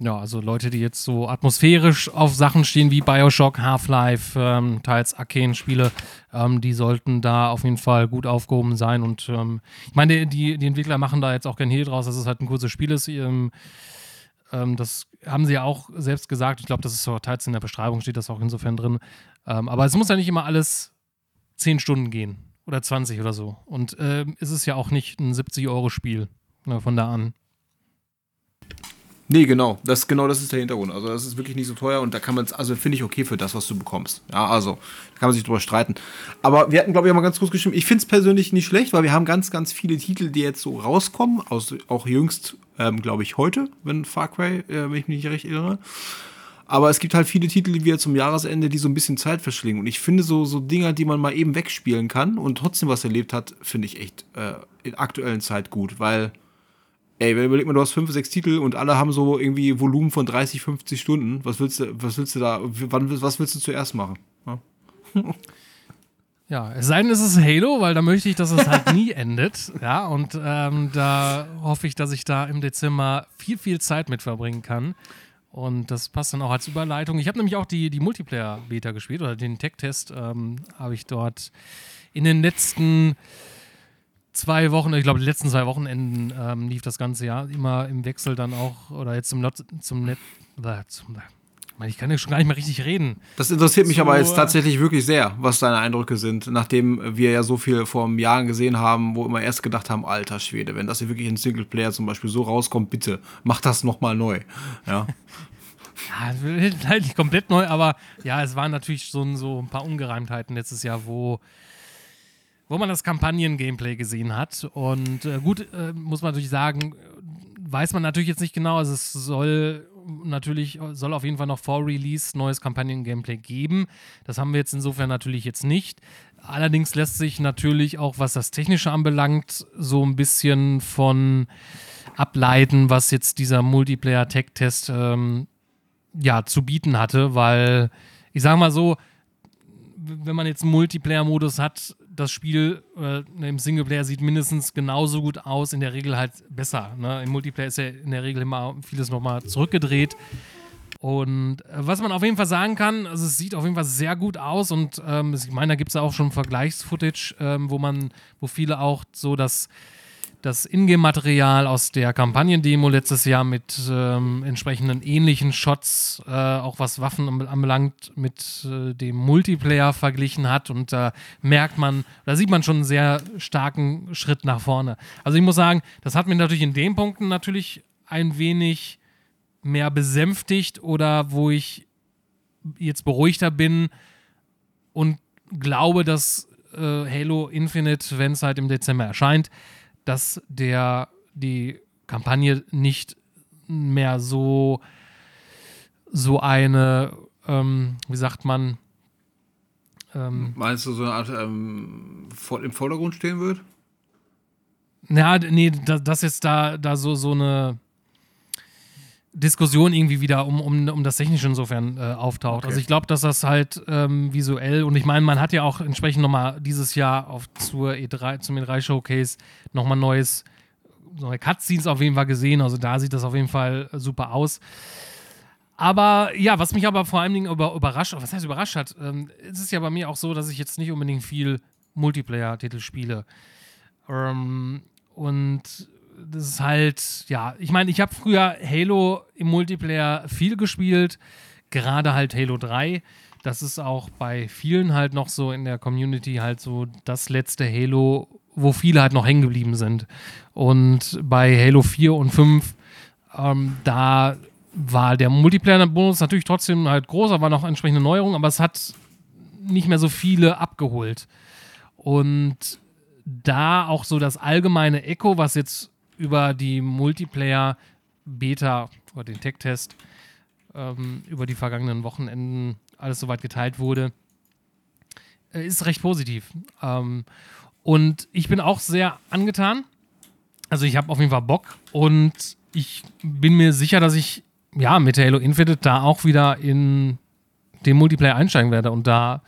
Ja, also Leute, die jetzt so atmosphärisch auf Sachen stehen wie Bioshock, Half-Life, ähm, teils Arcane-Spiele, ähm, die sollten da auf jeden Fall gut aufgehoben sein. Und ähm, ich meine, die, die Entwickler machen da jetzt auch kein Hehl draus, dass es halt ein kurzes Spiel ist. Ähm, ähm, das haben sie ja auch selbst gesagt. Ich glaube, das ist so teils in der Beschreibung, steht das auch insofern drin. Ähm, aber es muss ja nicht immer alles 10 Stunden gehen oder 20 oder so. Und ähm, es ist ja auch nicht ein 70-Euro-Spiel ne, von da an. Nee, genau. Das, genau das ist der Hintergrund. Also, das ist wirklich nicht so teuer und da kann man es, also finde ich okay für das, was du bekommst. Ja, also, da kann man sich drüber streiten. Aber wir hatten, glaube ich, auch mal ganz kurz geschrieben, ich finde es persönlich nicht schlecht, weil wir haben ganz, ganz viele Titel, die jetzt so rauskommen, aus, auch jüngst, ähm, glaube ich, heute, wenn Far Cry, äh, wenn ich mich nicht recht erinnere. Aber es gibt halt viele Titel, die wir zum Jahresende, die so ein bisschen Zeit verschlingen. Und ich finde so, so Dinger, die man mal eben wegspielen kann und trotzdem was erlebt hat, finde ich echt äh, in aktuellen Zeit gut, weil Ey, wenn überleg mal, du hast fünf, sechs Titel und alle haben so irgendwie Volumen von 30, 50 Stunden. Was willst du, was willst du da, wann, was willst du zuerst machen? Ja? Ja, es sei denn, es ist Halo, weil da möchte ich, dass es halt nie endet. Ja, und ähm, da hoffe ich, dass ich da im Dezember viel, viel Zeit mit verbringen kann. Und das passt dann auch als Überleitung. Ich habe nämlich auch die, die Multiplayer-Beta gespielt oder den Tech-Test ähm, habe ich dort in den letzten zwei Wochen, ich glaube, die letzten zwei Wochenenden ähm, lief das ganze Jahr immer im Wechsel dann auch oder jetzt zum, zum. Äh, zum, Mann, ich kann ja schon gar nicht mehr richtig reden. Das interessiert mich So, aber jetzt tatsächlich wirklich sehr, was deine Eindrücke sind, nachdem wir ja so viel vor einem Jahr gesehen haben, wo immer erst gedacht haben, alter Schwede, wenn das hier wirklich in Singleplayer zum Beispiel so rauskommt, bitte, mach das nochmal neu. Ja. Ja, halt nicht komplett neu, aber ja, es waren natürlich so, so ein paar Ungereimtheiten letztes Jahr, wo, wo man das Kampagnen-Gameplay gesehen hat. Und äh, gut, äh, muss man natürlich sagen, weiß man natürlich jetzt nicht genau. Also es soll natürlich, soll auf jeden Fall noch vor Release neues Kampagnen-Gameplay geben. Das haben wir jetzt insofern natürlich jetzt nicht. Allerdings lässt sich natürlich auch, was das Technische anbelangt, so ein bisschen von ableiten, was jetzt dieser Multiplayer-Tech-Test ähm, ja, zu bieten hatte, weil ich sage mal so, wenn man jetzt einen Multiplayer-Modus hat, das Spiel äh, im Singleplayer sieht mindestens genauso gut aus, in der Regel halt besser. Ne? Im Multiplayer ist ja in der Regel immer vieles nochmal zurückgedreht. Und äh, was man auf jeden Fall sagen kann, also es sieht auf jeden Fall sehr gut aus und ähm, ich meine, da gibt es ja auch schon Vergleichsfootage, ähm, wo man, wo viele auch so das, das Ingame-Material aus der Kampagnen-Demo letztes Jahr mit ähm, entsprechenden ähnlichen Shots, äh, auch was Waffen anbe- anbelangt, mit äh, dem Multiplayer verglichen hat. Und da merkt man, da sieht man schon einen sehr starken Schritt nach vorne. Also ich muss sagen, das hat mir natürlich in den Punkten natürlich ein wenig mehr besänftigt oder wo ich jetzt beruhigter bin und glaube, dass äh, Halo Infinite, wenn es halt im Dezember erscheint, dass der die Kampagne nicht mehr so so eine, ähm, wie sagt man, ähm, Meinst du, so eine Art ähm, im Vordergrund stehen wird? Ja, nee, dass jetzt da, da so, so eine Diskussion irgendwie wieder um, um, um das Technische insofern äh, auftaucht. Okay. Also ich glaube, dass das halt ähm, visuell und ich meine, man hat ja auch entsprechend nochmal dieses Jahr auf zur E3, zum E3 Showcase nochmal neues, neue Cutscenes auf jeden Fall gesehen. Also da sieht das auf jeden Fall super aus. Aber ja, was mich aber vor allen Dingen über, überrascht, was heißt überrascht hat, ähm, es ist ja bei mir auch so, dass ich jetzt nicht unbedingt viel Multiplayer-Titel spiele. Ähm, und das ist halt, ja, ich meine, ich habe früher Halo im Multiplayer viel gespielt, gerade halt Halo 3. Das ist auch bei vielen halt noch so in der Community halt so das letzte Halo, wo viele halt noch hängen geblieben sind. Und bei Halo 4 und 5, ähm, da war der Multiplayer-Bonus natürlich trotzdem halt groß, war noch entsprechende Neuerungen, aber es hat nicht mehr so viele abgeholt. Und da auch so das allgemeine Echo, was jetzt über die Multiplayer-Beta oder den Tech-Test ähm, über die vergangenen Wochenenden alles soweit geteilt wurde, äh, ist recht positiv. Ähm, und ich bin auch sehr angetan. Also ich habe auf jeden Fall Bock und ich bin mir sicher, dass ich ja, mit Halo Infinite da auch wieder in den Multiplayer einsteigen werde und da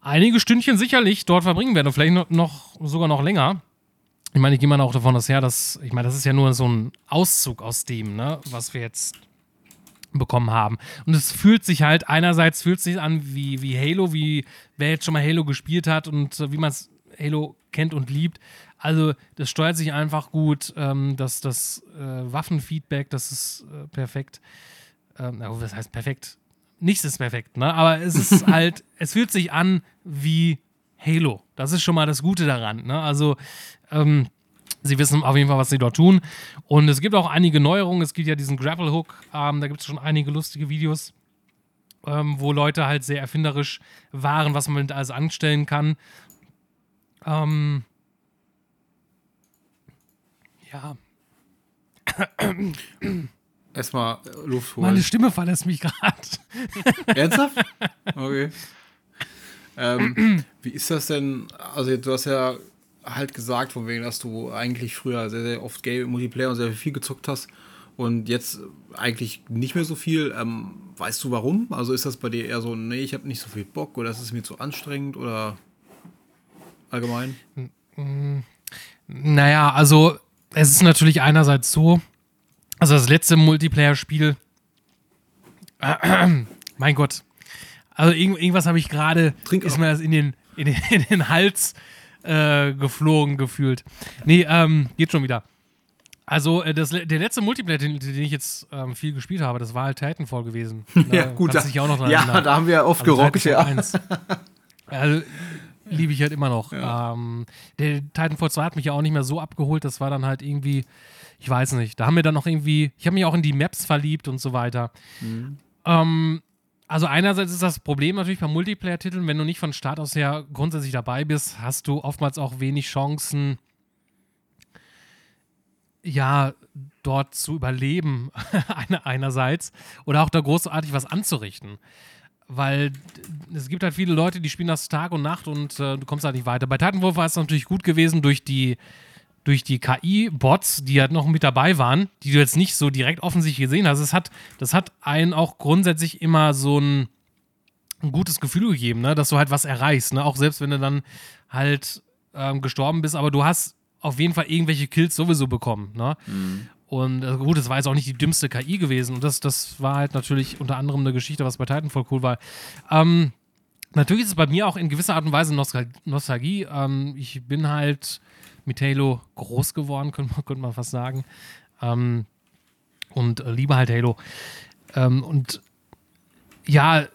einige Stündchen sicherlich dort verbringen werde. Vielleicht noch, noch sogar noch länger. Ich meine, ich gehe mal auch davon aus her, dass, ich meine, das ist ja nur so ein Auszug aus dem, ne, was wir jetzt bekommen haben. Und es fühlt sich halt, einerseits fühlt sich an wie, wie Halo, wie wer jetzt schon mal Halo gespielt hat und wie man es Halo kennt und liebt. Also das steuert sich einfach gut. Ähm, das das äh, Waffenfeedback, das ist äh, perfekt. Ähm, was heißt perfekt? Nichts ist perfekt, ne? Aber es ist halt, es fühlt sich an wie Halo. Das ist schon mal das Gute daran. Ne? Also ähm, sie wissen auf jeden Fall, was sie dort tun. Und es gibt auch einige Neuerungen. Es gibt ja diesen Grapple Hook. Ähm, da gibt es schon einige lustige Videos, ähm, wo Leute halt sehr erfinderisch waren, was man mit alles anstellen kann. Ähm, ja. Erstmal Luft holen. Meine Stimme verlässt mich gerade. Ernsthaft? Okay. Ähm, wie ist das denn? Also, du hast ja halt gesagt, von wegen, dass du eigentlich früher sehr, sehr oft Game Multiplayer und sehr viel gezockt hast und jetzt eigentlich nicht mehr so viel. Ähm, weißt du warum? Also, ist das bei dir eher so, nee, ich habe nicht so viel Bock oder ist es mir zu anstrengend oder allgemein? Naja, also es ist natürlich einerseits so, also das letzte Multiplayer-Spiel, mein Gott, also irgend, irgendwas habe ich gerade, ist mir das in den, in den, in den Hals äh, geflogen gefühlt. Nee, ähm, geht schon wieder. Also äh, das, der letzte Multiplayer, den, den ich jetzt ähm, viel gespielt habe, das war halt Titanfall gewesen. ja, gut. Da, auch noch ja, da haben wir oft also gerockt, ja. Also, liebe ich halt immer noch. Ja. Ähm, der Titanfall 2 hat mich ja auch nicht mehr so abgeholt. Das war dann halt irgendwie, ich weiß nicht, da haben wir dann noch irgendwie, ich habe mich auch in die Maps verliebt und so weiter. Mhm. Ähm, also einerseits ist das Problem natürlich bei Multiplayer-Titeln, wenn du nicht von Start aus her grundsätzlich dabei bist, hast du oftmals auch wenig Chancen, ja, dort zu überleben, einerseits, oder auch da großartig was anzurichten weil es gibt halt viele Leute, die spielen das Tag und Nacht und äh, du kommst halt nicht weiter. Bei Titanwolf war es natürlich gut gewesen durch die, durch die KI-Bots, die halt noch mit dabei waren, die du jetzt nicht so direkt offensichtlich gesehen hast. Es hat, das hat einen auch grundsätzlich immer so ein, ein gutes Gefühl gegeben, ne? dass du halt was erreichst. Ne? Auch selbst wenn du dann halt ähm, gestorben bist, aber du hast auf jeden Fall irgendwelche Kills sowieso bekommen. Ne? Mhm. Und äh, gut, es war jetzt auch nicht die dümmste KI gewesen. Und das, das war halt natürlich unter anderem eine Geschichte, was bei Titanfall cool war. Ähm, natürlich ist es bei mir auch in gewisser Art und Weise Nostal Nostalgie. Ähm, ich bin halt mit Halo groß geworden, könnte man, könnte man fast sagen. Ähm, und äh, liebe halt Halo. Ähm, und ja,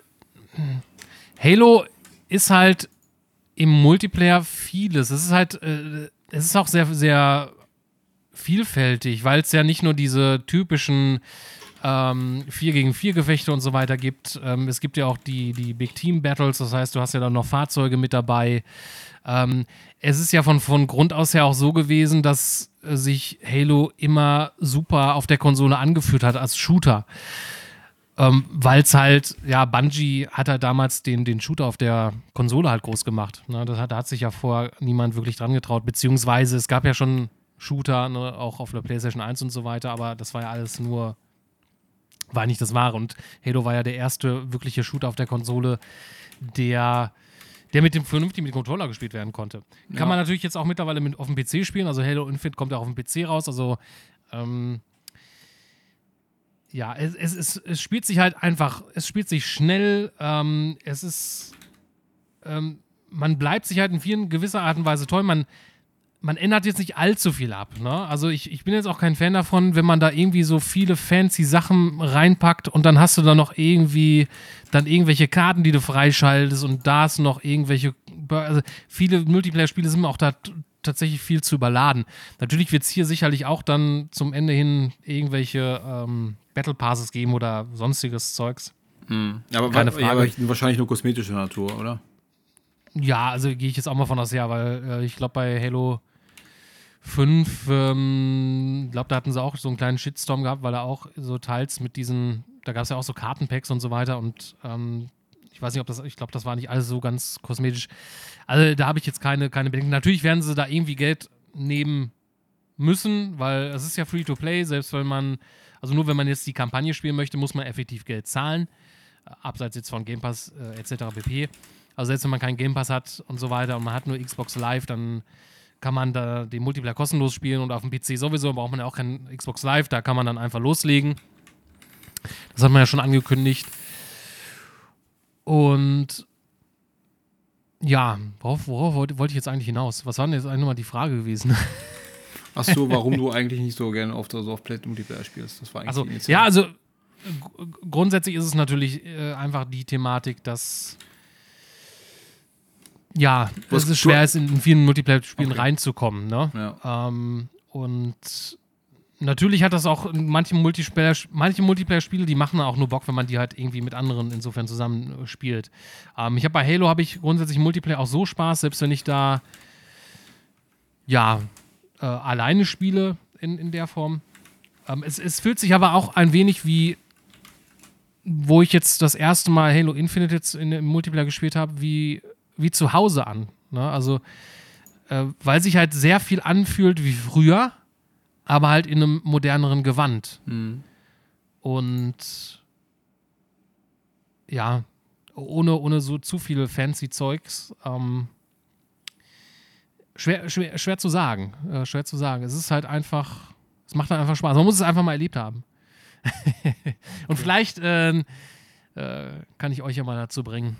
Halo ist halt im Multiplayer vieles. Es ist halt, äh, es ist auch sehr, sehr vielfältig, weil es ja nicht nur diese typischen ähm, 4 gegen 4 Gefechte und so weiter gibt. Ähm, es gibt ja auch die, die Big Team Battles, das heißt, du hast ja dann noch Fahrzeuge mit dabei. Ähm, es ist ja von, von Grund aus ja auch so gewesen, dass äh, sich Halo immer super auf der Konsole angeführt hat als Shooter. Ähm, Weil es halt, ja, Bungie hat halt damals den, den Shooter auf der Konsole halt groß gemacht. Ne? Das hat, da hat sich ja vorher niemand wirklich dran getraut, beziehungsweise es gab ja schon Shooter, ne, auch auf der PlayStation 1 und so weiter, aber das war ja alles nur, war nicht das Wahre. Und Halo war ja der erste wirkliche Shooter auf der Konsole, der der mit dem vernünftig mit dem Controller gespielt werden konnte. Kann Ja. man natürlich jetzt auch mittlerweile mit, auf dem PC spielen. Also Halo Infinite kommt ja auch auf dem PC raus. Also ähm, ja, es, es, es, es spielt sich halt einfach, es spielt sich schnell. Ähm, es ist, ähm, man bleibt sich halt in vielen gewisser Art und Weise toll. Man, man ändert jetzt nicht allzu viel ab. Ne? Also ich, ich bin jetzt auch kein Fan davon, wenn man da irgendwie so viele fancy Sachen reinpackt und dann hast du da noch irgendwie dann irgendwelche Karten, die du freischaltest und da ist noch irgendwelche. Also viele Multiplayer-Spiele sind auch da tatsächlich viel zu überladen. Natürlich wird es hier sicherlich auch dann zum Ende hin irgendwelche ähm, Battle Passes geben oder sonstiges Zeugs. Aber, Keine Frage. ja, aber wahrscheinlich nur kosmetischer Natur, oder? Ja, also gehe ich jetzt auch mal von aus, ja, weil äh, ich glaube bei Halo 5, ähm, glaube da hatten sie auch so einen kleinen Shitstorm gehabt, weil er auch so teils mit diesen, da gab es ja auch so Kartenpacks und so weiter und ähm, ich weiß nicht, ob das, ich glaube, das war nicht alles so ganz kosmetisch. Also da habe ich jetzt keine, keine Bedenken. Natürlich werden sie da irgendwie Geld nehmen müssen, weil es ist ja Free-to-Play, selbst wenn man, also nur wenn man jetzt die Kampagne spielen möchte, muss man effektiv Geld zahlen. Äh, Abseits jetzt von Game Pass äh, etc. pp. Also selbst wenn man keinen Game Pass hat und so weiter und man hat nur Xbox Live, dann kann man da den Multiplayer kostenlos spielen und auf dem PC sowieso braucht man ja auch kein Xbox Live, da kann man dann einfach loslegen. Das hat man ja schon angekündigt. Und ja, worauf, worauf wollte, ich jetzt eigentlich hinaus? Was war denn jetzt eigentlich nochmal die Frage gewesen? Ach so, warum du eigentlich nicht so gerne auf, so auf Play Multiplayer spielst. Das war eigentlich Also, ja, also gr- grundsätzlich ist es natürlich äh, einfach die Thematik, dass ja, Was- es ist schwer ist, in vielen Multiplayer-Spielen Okay. reinzukommen, ne? Ja. Ähm, und natürlich hat das auch manche Multiplayer, manche Multiplayer-Spiele, die machen auch nur Bock, wenn man die halt irgendwie mit anderen insofern zusammen äh, spielt. Ähm, ich habe bei Halo habe ich grundsätzlich Multiplayer auch so Spaß, selbst wenn ich da ja äh, alleine spiele in, in der Form. Ähm, es, es fühlt sich aber auch ein wenig wie, wo ich jetzt das erste Mal Halo Infinite jetzt in, im Multiplayer gespielt habe, wie, wie zu Hause an. Ne? Also, äh, weil sich halt sehr viel anfühlt wie früher, aber halt in einem moderneren Gewand. Mhm. Und ja, ohne, ohne so zu viel fancy Zeugs. Ähm, schwer, schwer, schwer zu sagen. Äh, schwer zu sagen. Es ist halt einfach, es macht halt einfach Spaß. Man muss es einfach mal erlebt haben. Und vielleicht ähm, äh, kann ich euch ja mal dazu bringen,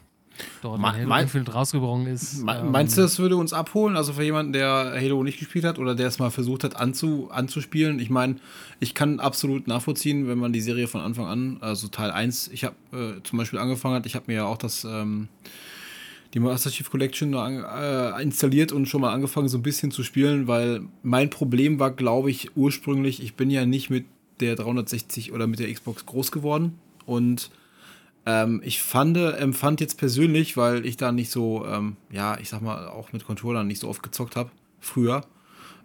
dort Me- wenn Halo mein- Infinite rausgebrochen ist. Me- ähm, Meinst du, das würde uns abholen? Also für jemanden, der Halo nicht gespielt hat oder der es mal versucht hat anzu, anzuspielen? Ich meine, ich kann absolut nachvollziehen, wenn man die Serie von Anfang an, also Teil 1, ich habe äh, zum Beispiel angefangen hat, ich habe mir ja auch das, ähm, die Master Chief Collection äh, installiert und schon mal angefangen so ein bisschen zu spielen, weil mein Problem war, glaube ich, ursprünglich, ich bin ja nicht mit der 360 oder mit der Xbox groß geworden und ähm, ich fand, empfand jetzt persönlich, weil ich da nicht so, ähm, ja, ich sag mal, auch mit Controllern nicht so oft gezockt habe, früher.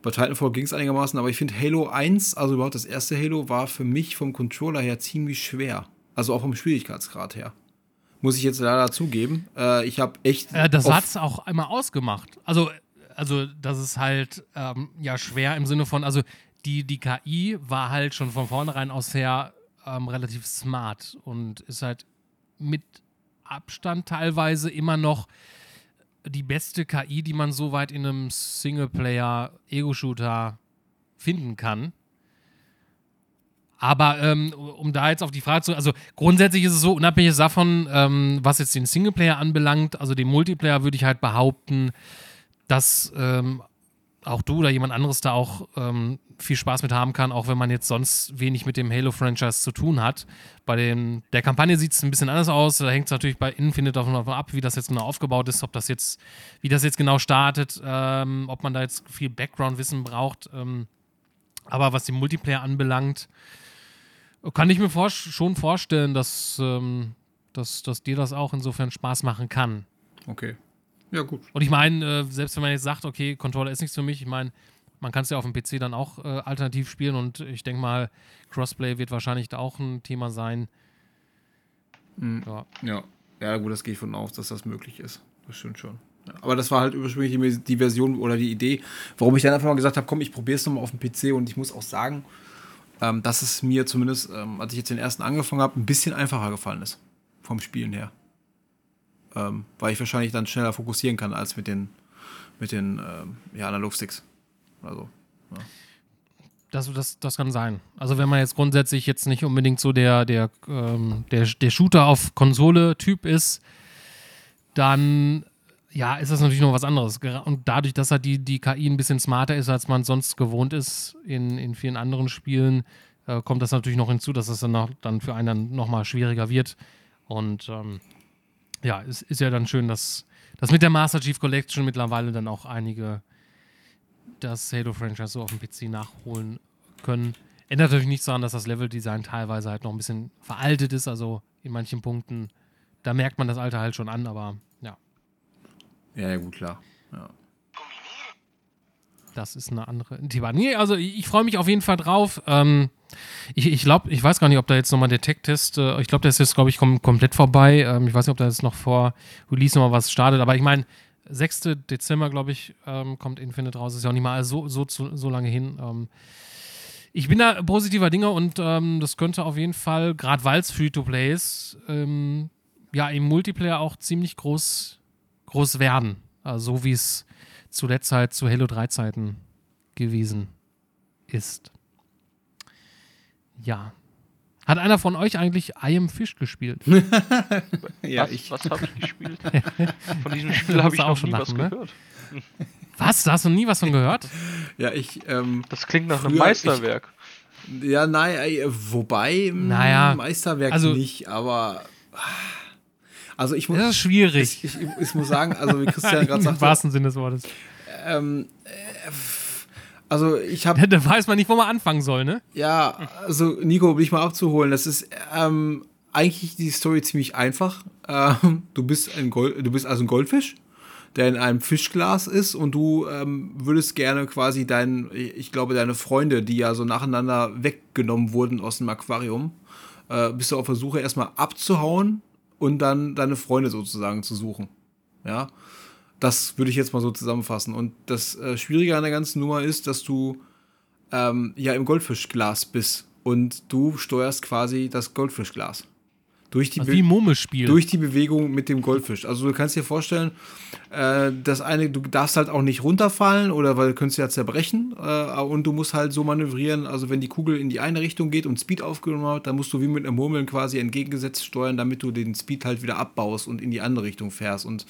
Bei Titanfall ging es einigermaßen, aber ich finde Halo 1, also überhaupt das erste Halo, war für mich vom Controller her ziemlich schwer. Also auch vom Schwierigkeitsgrad her. Muss ich jetzt leider zugeben. Äh, ich habe echt. Äh, das hat es auch einmal ausgemacht. Also, also das ist halt ähm, ja schwer im Sinne von, also die, die KI war halt schon von vornherein aus her ähm, relativ smart und ist halt mit Abstand teilweise immer noch die beste KI, die man so weit in einem Singleplayer-Ego-Shooter finden kann. Aber ähm, um da jetzt auf die Frage zu, also grundsätzlich ist es so, unabhängig davon, ähm, was jetzt den Singleplayer anbelangt, also den Multiplayer würde ich halt behaupten, dass ähm, auch du oder jemand anderes da auch ähm, viel Spaß mit haben kann, auch wenn man jetzt sonst wenig mit dem Halo-Franchise zu tun hat. Bei den, der Kampagne sieht es ein bisschen anders aus. Da hängt es natürlich bei Infinite davon ab, wie das jetzt genau aufgebaut ist, ob das jetzt, wie das jetzt genau startet, ähm, ob man da jetzt viel Background-Wissen braucht. Ähm, aber was den Multiplayer anbelangt, Kann ich mir vor schon vorstellen, dass, ähm, dass, dass dir das auch insofern Spaß machen kann. Okay. Ja, gut. Und ich meine, äh, selbst wenn man jetzt sagt, okay, Controller ist nichts für mich, ich meine, man kann es ja auf dem PC dann auch äh, alternativ spielen und ich denke mal, Crossplay wird wahrscheinlich da auch ein Thema sein. Mhm. Ja. ja. Ja, gut, das gehe ich von aus, dass das möglich ist. Das stimmt schon. Ja. Aber das war halt ursprünglich die, die, Version oder die Idee, warum ich dann einfach mal gesagt habe, komm, ich probiere es nochmal auf dem PC und ich muss auch sagen, ähm, dass es mir zumindest, ähm, als ich jetzt den ersten angefangen habe, ein bisschen einfacher gefallen ist. Vom Spielen her. Ähm, weil ich wahrscheinlich dann schneller fokussieren kann als mit den, mit den ähm, ja, Analogsticks. Also, ja. Das, das, das kann sein. Also wenn man jetzt grundsätzlich jetzt nicht unbedingt so der, der, ähm, der, der Shooter auf Konsole-Typ ist, dann ja, ist das natürlich noch was anderes. Und dadurch, dass halt die, die KI ein bisschen smarter ist, als man sonst gewohnt ist in, in vielen anderen Spielen, äh, kommt das natürlich noch hinzu, dass es dann, dann für einen dann nochmal schwieriger wird. Und ähm, ja, es ist ja dann schön, dass, dass mit der Master Chief Collection mittlerweile dann auch einige das Halo-Franchise so auf dem PC nachholen können. Ändert natürlich nichts daran, dass das Level-Design teilweise halt noch ein bisschen veraltet ist. Also in manchen Punkten, da merkt man das Alter halt schon an, aber ja. Ja, ja gut, klar. Ja. Das ist eine andere Thema. Nee, also ich, freue mich auf jeden Fall drauf. Ähm, ich, ich glaube, ich weiß gar nicht, ob da jetzt nochmal der Tech-Test, äh, ich glaube, der ist jetzt, glaube ich, kom komplett vorbei. Ähm, ich weiß nicht, ob da jetzt noch vor Release nochmal was startet, aber ich meine, 6. Dezember, glaube ich, ähm, kommt Infinite raus. Ist ja auch nicht mal so, so, so, so lange hin. Ähm, ich bin da positiver Dinge und ähm, das könnte auf jeden Fall, gerade weil es Free-to-Play ist, ähm, ja, im Multiplayer auch ziemlich groß, groß werden. Also so wie es zuletzt halt zu Halo 3 Zeiten gewesen ist. Ja, hat einer von euch eigentlich I Am Fish gespielt? ja, was, ich. Was habe ich gespielt? Von diesem Spiel habe ich auch schon nie lachen, was ne? gehört. Was? Da hast du nie was von gehört? Ja, ich. Ähm, das klingt nach einem Meisterwerk. Ich, ja, nein, äh, wobei naja, Meisterwerk also, nicht, aber. Also ich muss. Das ist schwierig. Ich, ich, ich muss sagen, also wie Christian gerade sagte. Im wahrsten Sinne des Wortes. Ähm, äh, also ich habe. Da weiß man nicht, wo man anfangen soll, ne? Ja, also Nico, um dich mal abzuholen, das ist ähm, eigentlich die Story ziemlich einfach. Ähm, du bist ein Gold, du bist also ein Goldfisch, der in einem Fischglas ist und du ähm, würdest gerne quasi deinen, ich glaube, deine Freunde, die ja so nacheinander weggenommen wurden aus dem Aquarium, äh, bist du auf der Suche erstmal abzuhauen und dann deine Freunde sozusagen zu suchen. Ja. Das würde ich jetzt mal so zusammenfassen. Und das äh, Schwierige an der ganzen Nummer ist, dass du ähm, ja im Goldfischglas bist und du steuerst quasi das Goldfischglas. Durch die, also wie Murmelspiel. durch die Bewegung mit dem Goldfisch. Also du kannst dir vorstellen, äh, das eine, du darfst halt auch nicht runterfallen oder weil du könntest ja zerbrechen äh, und du musst halt so manövrieren, also wenn die Kugel in die eine Richtung geht und Speed aufgenommen hat, dann musst du wie mit einer Murmeln quasi entgegengesetzt steuern, damit du den Speed halt wieder abbaust und in die andere Richtung fährst und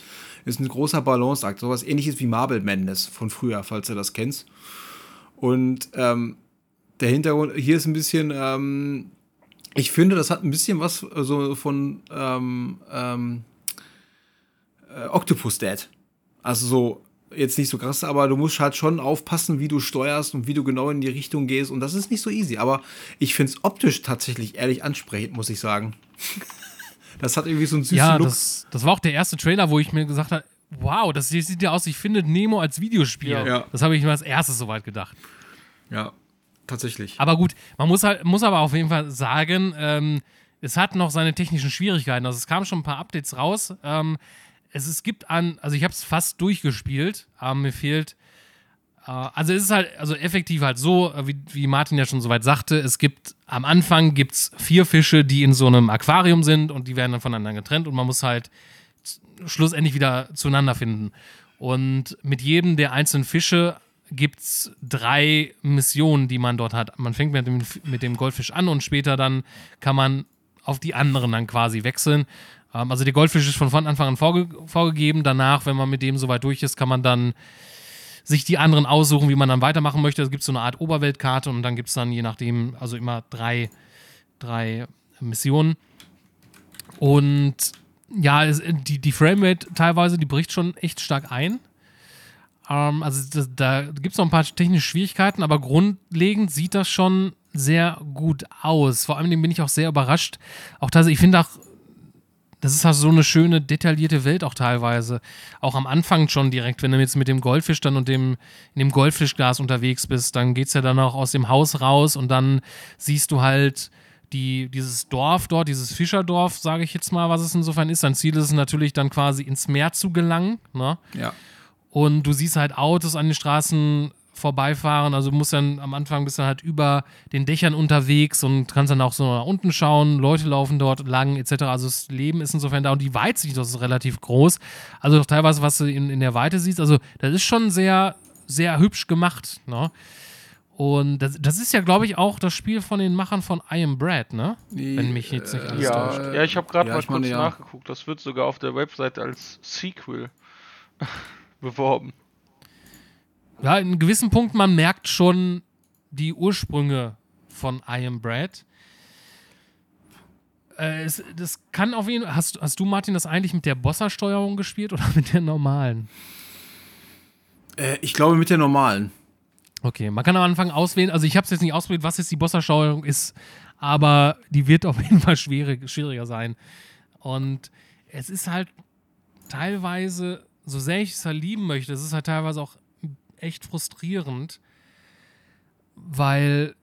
ist ein großer Balanceakt, sowas ähnliches wie Marble Madness von früher, falls du das kennst. Und ähm, der Hintergrund hier ist ein bisschen ähm, ich finde, das hat ein bisschen was äh, so von ähm, ähm, äh, Octopus Dad. Also so, jetzt nicht so krass, aber du musst halt schon aufpassen, wie du steuerst und wie du genau in die Richtung gehst. Und das ist nicht so easy. Aber ich finde es optisch tatsächlich ehrlich ansprechend, muss ich sagen. das hat irgendwie so einen süßen ja, Look. Das, das war auch der erste Trailer, wo ich mir gesagt habe, wow, das sieht ja aus, ich finde Nemo als Videospiel. Ja. Das habe ich mir als erstes soweit gedacht. Ja, Tatsächlich. Aber gut, man muss halt, muss aber auf jeden Fall sagen, ähm, es hat noch seine technischen Schwierigkeiten. Also es kamen schon ein paar Updates raus. Ähm, es, es gibt an, also ich habe es fast durchgespielt, aber mir fehlt. Äh, also es ist halt, also effektiv halt so, wie, wie Martin ja schon soweit sagte, es gibt am Anfang gibt's vier Fische, die in so einem Aquarium sind und die werden dann voneinander getrennt und man muss halt schlussendlich wieder zueinander finden. Und mit jedem der einzelnen Fische gibt es drei Missionen, die man dort hat. Man fängt mit dem, mit dem Goldfisch an und später dann kann man auf die anderen dann quasi wechseln. Ähm, also der Goldfisch ist von Anfang an vorge vorgegeben. Danach, wenn man mit dem soweit durch ist, kann man dann sich die anderen aussuchen, wie man dann weitermachen möchte. Es gibt so eine Art Oberweltkarte und dann gibt es dann je nachdem, also immer drei, drei Missionen. Und ja, die, die Framerate teilweise, die bricht schon echt stark ein. Ähm, also das, da gibt es noch ein paar technische Schwierigkeiten, aber grundlegend sieht das schon sehr gut aus. Vor allem bin ich auch sehr überrascht. Auch dass ich finde auch, das ist halt so eine schöne, detaillierte Welt auch teilweise. Auch am Anfang schon direkt, wenn du jetzt mit dem Goldfisch dann und dem, in dem Goldfischglas unterwegs bist, dann geht es ja dann auch aus dem Haus raus und dann siehst du halt die, dieses Dorf dort, dieses Fischerdorf, sage ich jetzt mal, was es insofern ist. Dein Ziel ist es natürlich dann quasi ins Meer zu gelangen. Ne? Ja. Und du siehst halt Autos an den Straßen vorbeifahren. Also du musst dann am Anfang bist dann halt über den Dächern unterwegs und kannst dann auch so nach unten schauen. Leute laufen dort lang etc. Also das Leben ist insofern da und die Weitsicht das ist relativ groß. Also teilweise, was du in, in der Weite siehst. Also das ist schon sehr, sehr hübsch gemacht. Ne? Und das, das ist ja, glaube ich, auch das Spiel von den Machern von I Am Bread, ne? Wenn mich jetzt nicht alles Ja, täuscht. ja ich habe gerade Ja, mal ich meine, kurz ja. nachgeguckt. Das wird sogar auf der Webseite als Sequel beworben. Ja, in gewissen Punkten, man merkt schon die Ursprünge von I Am Bread. Äh, es, das kann auf jeden Fall. Hast, hast du, Martin, das eigentlich mit der Bossa-Steuerung gespielt oder mit der normalen? Äh, ich glaube mit der normalen. Okay, man kann am Anfang auswählen, also ich habe es jetzt nicht ausprobiert, was jetzt die Bossa-Steuerung ist, aber die wird auf jeden Fall schwierig, schwieriger sein. Und es ist halt teilweise, so sehr ich es halt lieben möchte, es ist halt teilweise auch echt frustrierend, weil,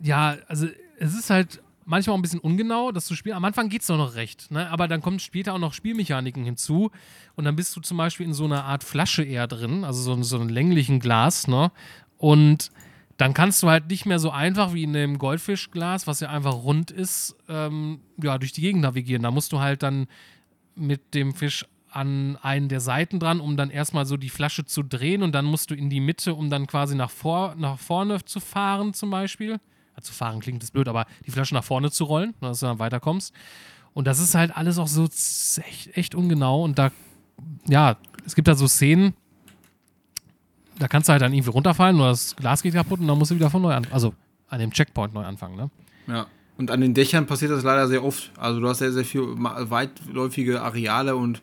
ja, also es ist halt manchmal auch ein bisschen ungenau, das zu spielen. Am Anfang geht es doch noch recht, ne? aber dann kommen später auch noch Spielmechaniken hinzu und dann bist du zum Beispiel in so einer Art Flasche eher drin, also so, so einem länglichen Glas, ne? Und dann kannst du halt nicht mehr so einfach wie in dem Goldfischglas, was ja einfach rund ist, ähm, ja, durch die Gegend navigieren. Da musst du halt dann mit dem Fisch an einen der Seiten dran, um dann erstmal so die Flasche zu drehen und dann musst du in die Mitte, um dann quasi nach, vor, nach vorne zu fahren zum Beispiel. Ja, zu fahren klingt das blöd, aber die Flasche nach vorne zu rollen, ne, dass du dann weiterkommst. Und das ist halt alles auch so echt, echt ungenau und da, ja, es gibt da so Szenen, da kannst du halt dann irgendwie runterfallen oder das Glas geht kaputt und dann musst du wieder von neu an, also an dem Checkpoint neu anfangen, ne? Ja. Und an den Dächern passiert das leider sehr oft. Also du hast sehr, sehr viel weitläufige Areale und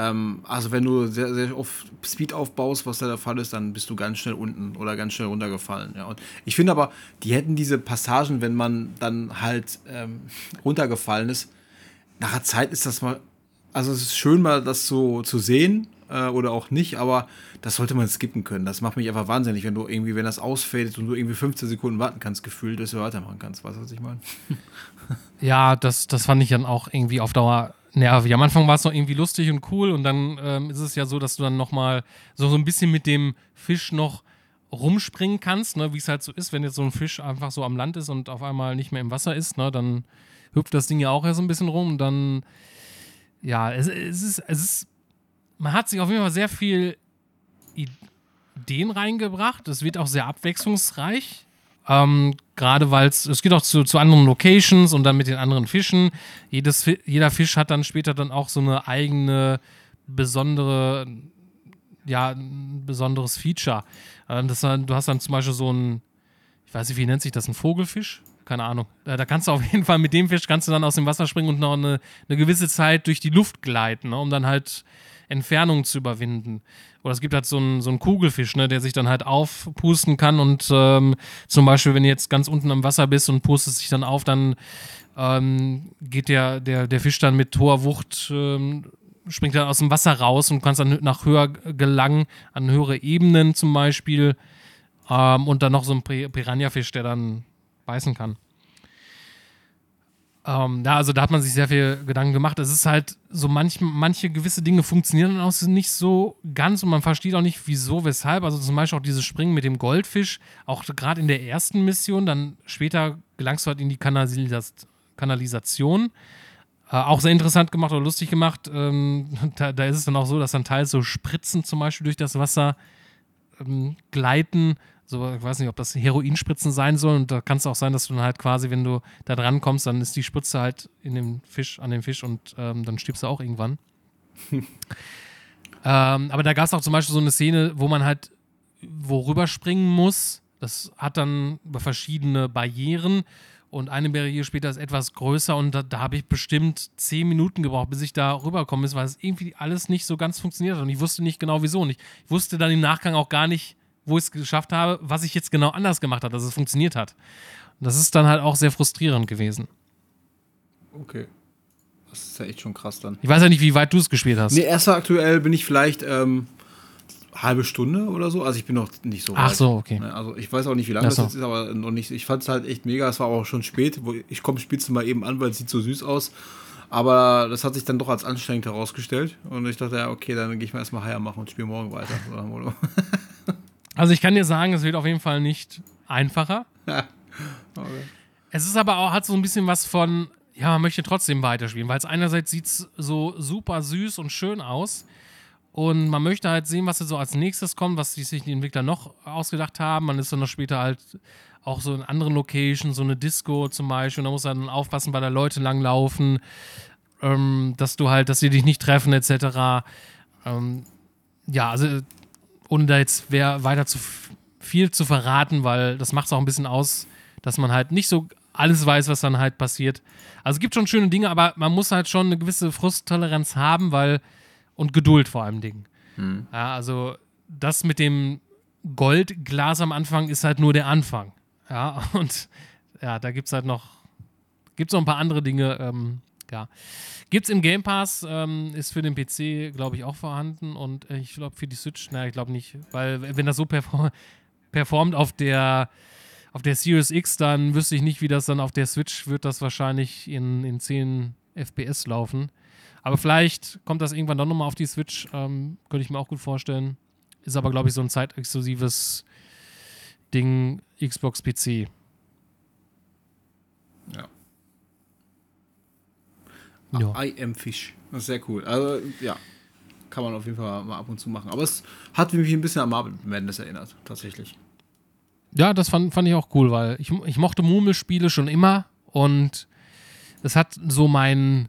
ähm, also wenn du sehr, sehr oft Speed aufbaust, was da der Fall ist, dann bist du ganz schnell unten oder ganz schnell runtergefallen. Ja. Und ich finde aber, die hätten diese Passagen, wenn man dann halt ähm, runtergefallen ist, nach einer Zeit ist das mal, also es ist schön mal das so zu sehen äh, oder auch nicht, aber das sollte man skippen können. Das macht mich einfach wahnsinnig, wenn du irgendwie, wenn das ausfällt und du irgendwie 15 Sekunden warten kannst, gefühlt, dass du weitermachen kannst. Weißt du, was ich meine? Ja, das, das fand ich dann auch irgendwie auf Dauer nervig. Am Anfang war es noch irgendwie lustig und cool und dann ähm, ist es ja so, dass du dann nochmal so, so ein bisschen mit dem Fisch noch rumspringen kannst, ne, wie es halt so ist, wenn jetzt so ein Fisch einfach so am Land ist und auf einmal nicht mehr im Wasser ist, ne, dann hüpft das Ding ja auch erst ein bisschen rum und dann, ja, es, es ist, es ist, man hat sich auf jeden Fall sehr viel Ideen reingebracht. Es wird auch sehr abwechslungsreich. Ähm, Gerade weil es, geht auch zu, zu anderen Locations und dann mit den anderen Fischen. Jedes, jeder Fisch hat dann später dann auch so eine eigene besondere, ja, ein besonderes Feature. Äh, das, du hast dann zum Beispiel so ein, ich weiß nicht, wie nennt sich das, ein Vogelfisch? Keine Ahnung. Äh, Da kannst du auf jeden Fall mit dem Fisch kannst du dann aus dem Wasser springen und noch eine, eine gewisse Zeit durch die Luft gleiten, ne, um dann halt Entfernungen zu überwinden. Oder es gibt halt so einen, so einen Kugelfisch, ne, der sich dann halt aufpusten kann und ähm, zum Beispiel, wenn du jetzt ganz unten am Wasser bist und pustest sich dann auf, dann ähm, geht der, der, der Fisch dann mit hoher Wucht, ähm, springt dann aus dem Wasser raus und kannst dann nach höher gelangen, an höhere Ebenen zum Beispiel. Ähm, und dann noch so ein Piranha-Fisch, der dann beißen kann. Ähm, ja, also da hat man sich sehr viel Gedanken gemacht. Es ist halt so, manch, manche gewisse Dinge funktionieren dann auch nicht so ganz und man versteht auch nicht, wieso, weshalb. Also zum Beispiel auch dieses Springen mit dem Goldfisch, auch gerade in der ersten Mission, dann später gelangst du halt in die Kanalis Kanalisation. Äh, auch sehr interessant gemacht oder lustig gemacht. Ähm, da, da ist es dann auch so, dass dann teils so Spritzen zum Beispiel durch das Wasser ähm, gleiten. So, ich weiß nicht, ob das Heroinspritzen sein soll. Und da kann es auch sein, dass du dann halt quasi, wenn du da dran kommst, dann ist die Spritze halt in dem Fisch, an dem Fisch und ähm, dann stirbst du auch irgendwann. ähm, aber da gab es auch zum Beispiel so eine Szene, wo man halt worüber springen muss. Das hat dann über verschiedene Barrieren und eine Barriere später ist etwas größer und da, da habe ich bestimmt zehn Minuten gebraucht, bis ich da rüberkommen ist, weil es irgendwie alles nicht so ganz funktioniert hat und ich wusste nicht genau wieso. Und ich wusste dann im Nachgang auch gar nicht, wo ich es geschafft habe, was ich jetzt genau anders gemacht habe, dass es funktioniert hat. Und das ist dann halt auch sehr frustrierend gewesen. Okay. Das ist ja echt schon krass dann. Ich weiß ja nicht, wie weit du es gespielt hast. Nee, erster aktuell bin ich vielleicht ähm, halbe Stunde oder so. Also ich bin noch nicht so Ach so, okay. Ne, Also ich weiß auch nicht, wie lange Ach das so. jetzt ist, aber noch nicht. Ich fand es halt echt mega. Es war auch schon spät. Ich komme, spielst du mal eben an, weil es sieht so süß aus. Aber das hat sich dann doch als anstrengend herausgestellt. Und ich dachte, ja, okay, dann gehe ich mal erstmal Haier machen und spiele morgen weiter. So nach dem Motto. Also ich kann dir sagen, es wird auf jeden Fall nicht einfacher. okay. Es ist aber auch, hat so ein bisschen was von, ja, man möchte trotzdem weiterspielen, weil es einerseits sieht so super süß und schön aus und man möchte halt sehen, was jetzt so als nächstes kommt, was die sich die Entwickler noch ausgedacht haben. Man ist dann noch später halt auch so in anderen Locations, so eine Disco zum Beispiel, und da muss man dann aufpassen, weil da Leute langlaufen, ähm, dass du halt, dass sie dich nicht treffen, etc. Ähm, ja, also ohne da jetzt wer weiter zu viel zu verraten, weil das macht es auch ein bisschen aus, dass man halt nicht so alles weiß, was dann halt passiert. Also es gibt schon schöne Dinge, aber man muss halt schon eine gewisse Frusttoleranz haben, weil und Geduld vor allem Dingen. Ja, also das mit dem Goldglas am Anfang ist halt nur der Anfang. Ja, und ja, da gibt es halt noch, gibt es noch ein paar andere Dinge, ähm, ja. Gibt es im Game Pass, ähm, ist für den PC, glaube ich, auch vorhanden und äh, ich glaube für die Switch, naja, ich glaube nicht, weil wenn das so perform performt auf der auf der Series X, dann wüsste ich nicht, wie das dann auf der Switch wird, das wahrscheinlich in, in 10 FPS laufen. Aber vielleicht kommt das irgendwann doch nochmal auf die Switch, ähm, könnte ich mir auch gut vorstellen. Ist aber, glaube ich, so ein zeitexklusives Ding Xbox PC. Ja. Ja. I am Fish. Das ist sehr cool. Also, ja. Kann man auf jeden Fall mal ab und zu machen. Aber es hat mich ein bisschen an Marvel Madness erinnert, tatsächlich. Ja, das fand, fand ich auch cool, weil ich, ich mochte Murmelspiele schon immer und es hat so mein,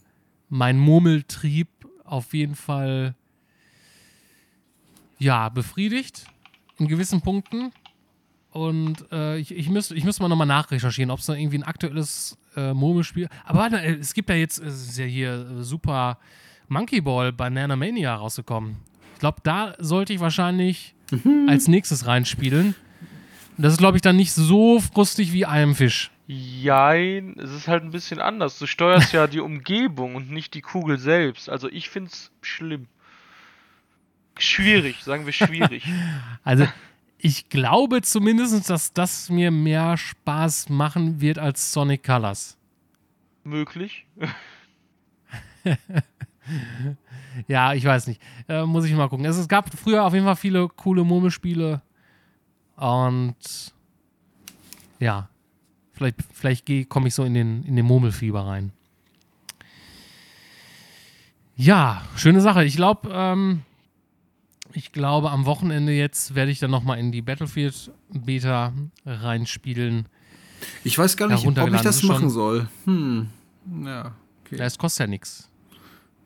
mein Murmeltrieb auf jeden Fall ja, befriedigt in gewissen Punkten. Und äh, ich, ich müsste ich müsste mal nochmal nachrecherchieren, ob es da irgendwie ein aktuelles äh, Murmelspiel. Aber warte, äh, es gibt ja jetzt, es ist ja hier äh, Super Monkey Ball Banana Mania rausgekommen. Ich glaube, da sollte ich wahrscheinlich als nächstes reinspielen. Das ist, glaube ich, dann nicht so frustig wie I Am Fish. Jein, es ist halt ein bisschen anders. Du steuerst ja die Umgebung und nicht die Kugel selbst. Also ich find's schlimm. Schwierig, sagen wir schwierig. Also, ich glaube zumindest, dass das mir mehr Spaß machen wird als Sonic Colors. Möglich. Ja, ich weiß nicht. Äh, muss ich mal gucken. Es, es gab früher auf jeden Fall viele coole Murmelspiele. Und ja, vielleicht, vielleicht komme ich so in den, in den Murmelfieber rein. Ja, schöne Sache. Ich glaube, ähm, ich glaube, am Wochenende jetzt werde ich dann nochmal in die Battlefield Beta reinspielen. Ich weiß gar nicht, ob ich das schon. machen soll. Hm. Ja, okay. Ja, es kostet ja nichts.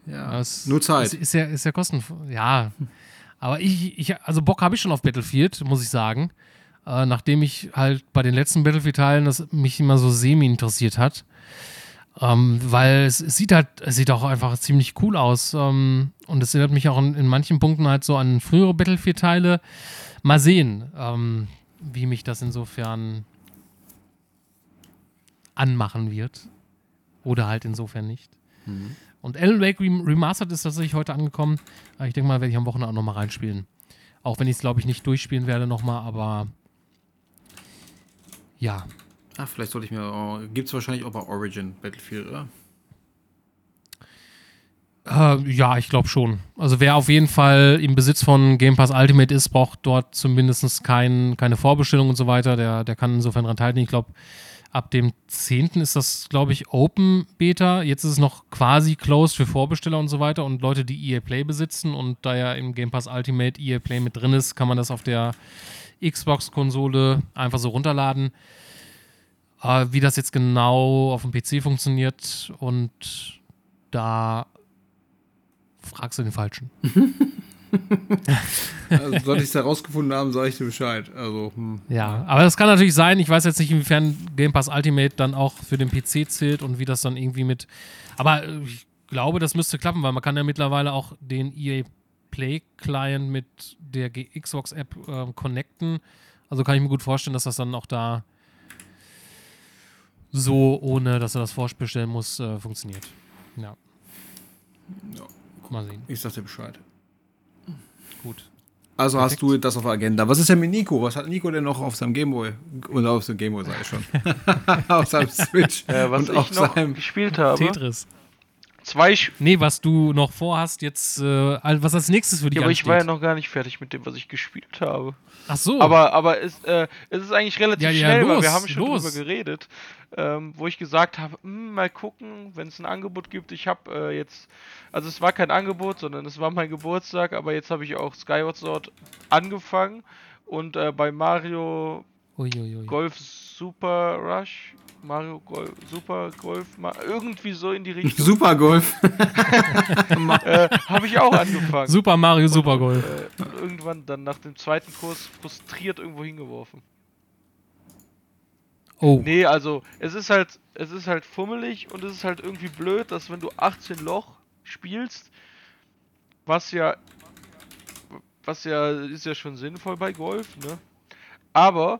Ja. Es- Nur Zeit. Ist, ist ja, ist ja kosten. Ja. Aber ich, ich, also Bock habe ich schon auf Battlefield, muss ich sagen. Äh, nachdem ich halt bei den letzten Battlefield-Teilen das mich immer so semi interessiert hat. Ähm, weil es, es sieht halt, es sieht auch einfach ziemlich cool aus. Ähm, und es erinnert mich auch in, in manchen Punkten halt so an frühere Battlefield-Teile. Mal sehen, ähm, wie mich das insofern anmachen wird. Oder halt insofern nicht. Und Alan Wake Rem Remastered ist tatsächlich heute angekommen. Ich denke mal, werde ich am Wochenende auch nochmal reinspielen. Auch wenn ich es, glaube ich, nicht durchspielen werde nochmal, aber ja. Ah, vielleicht sollte ich mir. Oh, Gibt es wahrscheinlich auch bei Origin Battlefield, oder? Äh, ja, ich glaube schon. Also wer auf jeden Fall im Besitz von Game Pass Ultimate ist, braucht dort zumindest kein, keine Vorbestellung und so weiter. Der, der kann insofern dran teilnehmen. Ich glaube, ab dem 10. ist das, glaube ich, Open Beta. Jetzt ist es noch quasi closed für Vorbesteller und so weiter und Leute, die EA Play besitzen. Und da ja im Game Pass Ultimate EA Play mit drin ist, kann man das auf der Xbox-Konsole einfach so runterladen. Äh, wie das jetzt genau auf dem PC funktioniert und da fragst du den Falschen. Also, sollte ich es herausgefunden haben, sage ich dir Bescheid. Also, hm. Ja, aber das kann natürlich sein. Ich weiß jetzt nicht, inwiefern Game Pass Ultimate dann auch für den PC zählt und wie das dann irgendwie mit. Aber äh, ich glaube, das müsste klappen, weil man kann ja mittlerweile auch den EA Play-Client mit der Xbox-App äh, connecten. Also kann ich mir gut vorstellen, dass das dann auch da so, ohne dass er das vorspielen muss, äh, funktioniert. Ja. Ja. Mal sehen. Ich sag dir Bescheid. Gut. Also Perfekt. hast du das auf der Agenda. Was ist denn mit Nico? Was hat Nico denn noch auf seinem Gameboy? Oder auf seinem Gameboy, sag ich schon. auf seinem Switch. Äh, was und ich auf noch seinem. gespielt habe. Tetris. Zwei Sch Nee, was du noch vorhast, jetzt, äh, was als nächstes für dich ja, aber ich war ja ansteht. noch gar nicht fertig mit dem, was ich gespielt habe. Ach so. Aber, aber es, äh, es ist eigentlich relativ Ja, ja, schnell, weil los, wir haben schon los. drüber geredet, ähm, wo ich gesagt habe, "Hm, mal gucken, wenn es ein Angebot gibt. Ich habe äh, jetzt, also es war kein Angebot, sondern es war mein Geburtstag, aber jetzt habe ich auch Skyward Sword angefangen und äh, bei Mario Uiuiui. Golf Super Rush, Mario Golf Super Golf, Ma irgendwie so in die Richtung, Super Golf. äh, habe ich auch angefangen. Super Mario Super Golf. Äh, und irgendwann dann nach dem zweiten Kurs frustriert irgendwo hingeworfen. Oh. Nee, also es ist halt, es ist halt fummelig und es ist halt irgendwie blöd, dass wenn du 18 Loch spielst, was ja, was ja, ist ja schon sinnvoll bei Golf, ne? Aber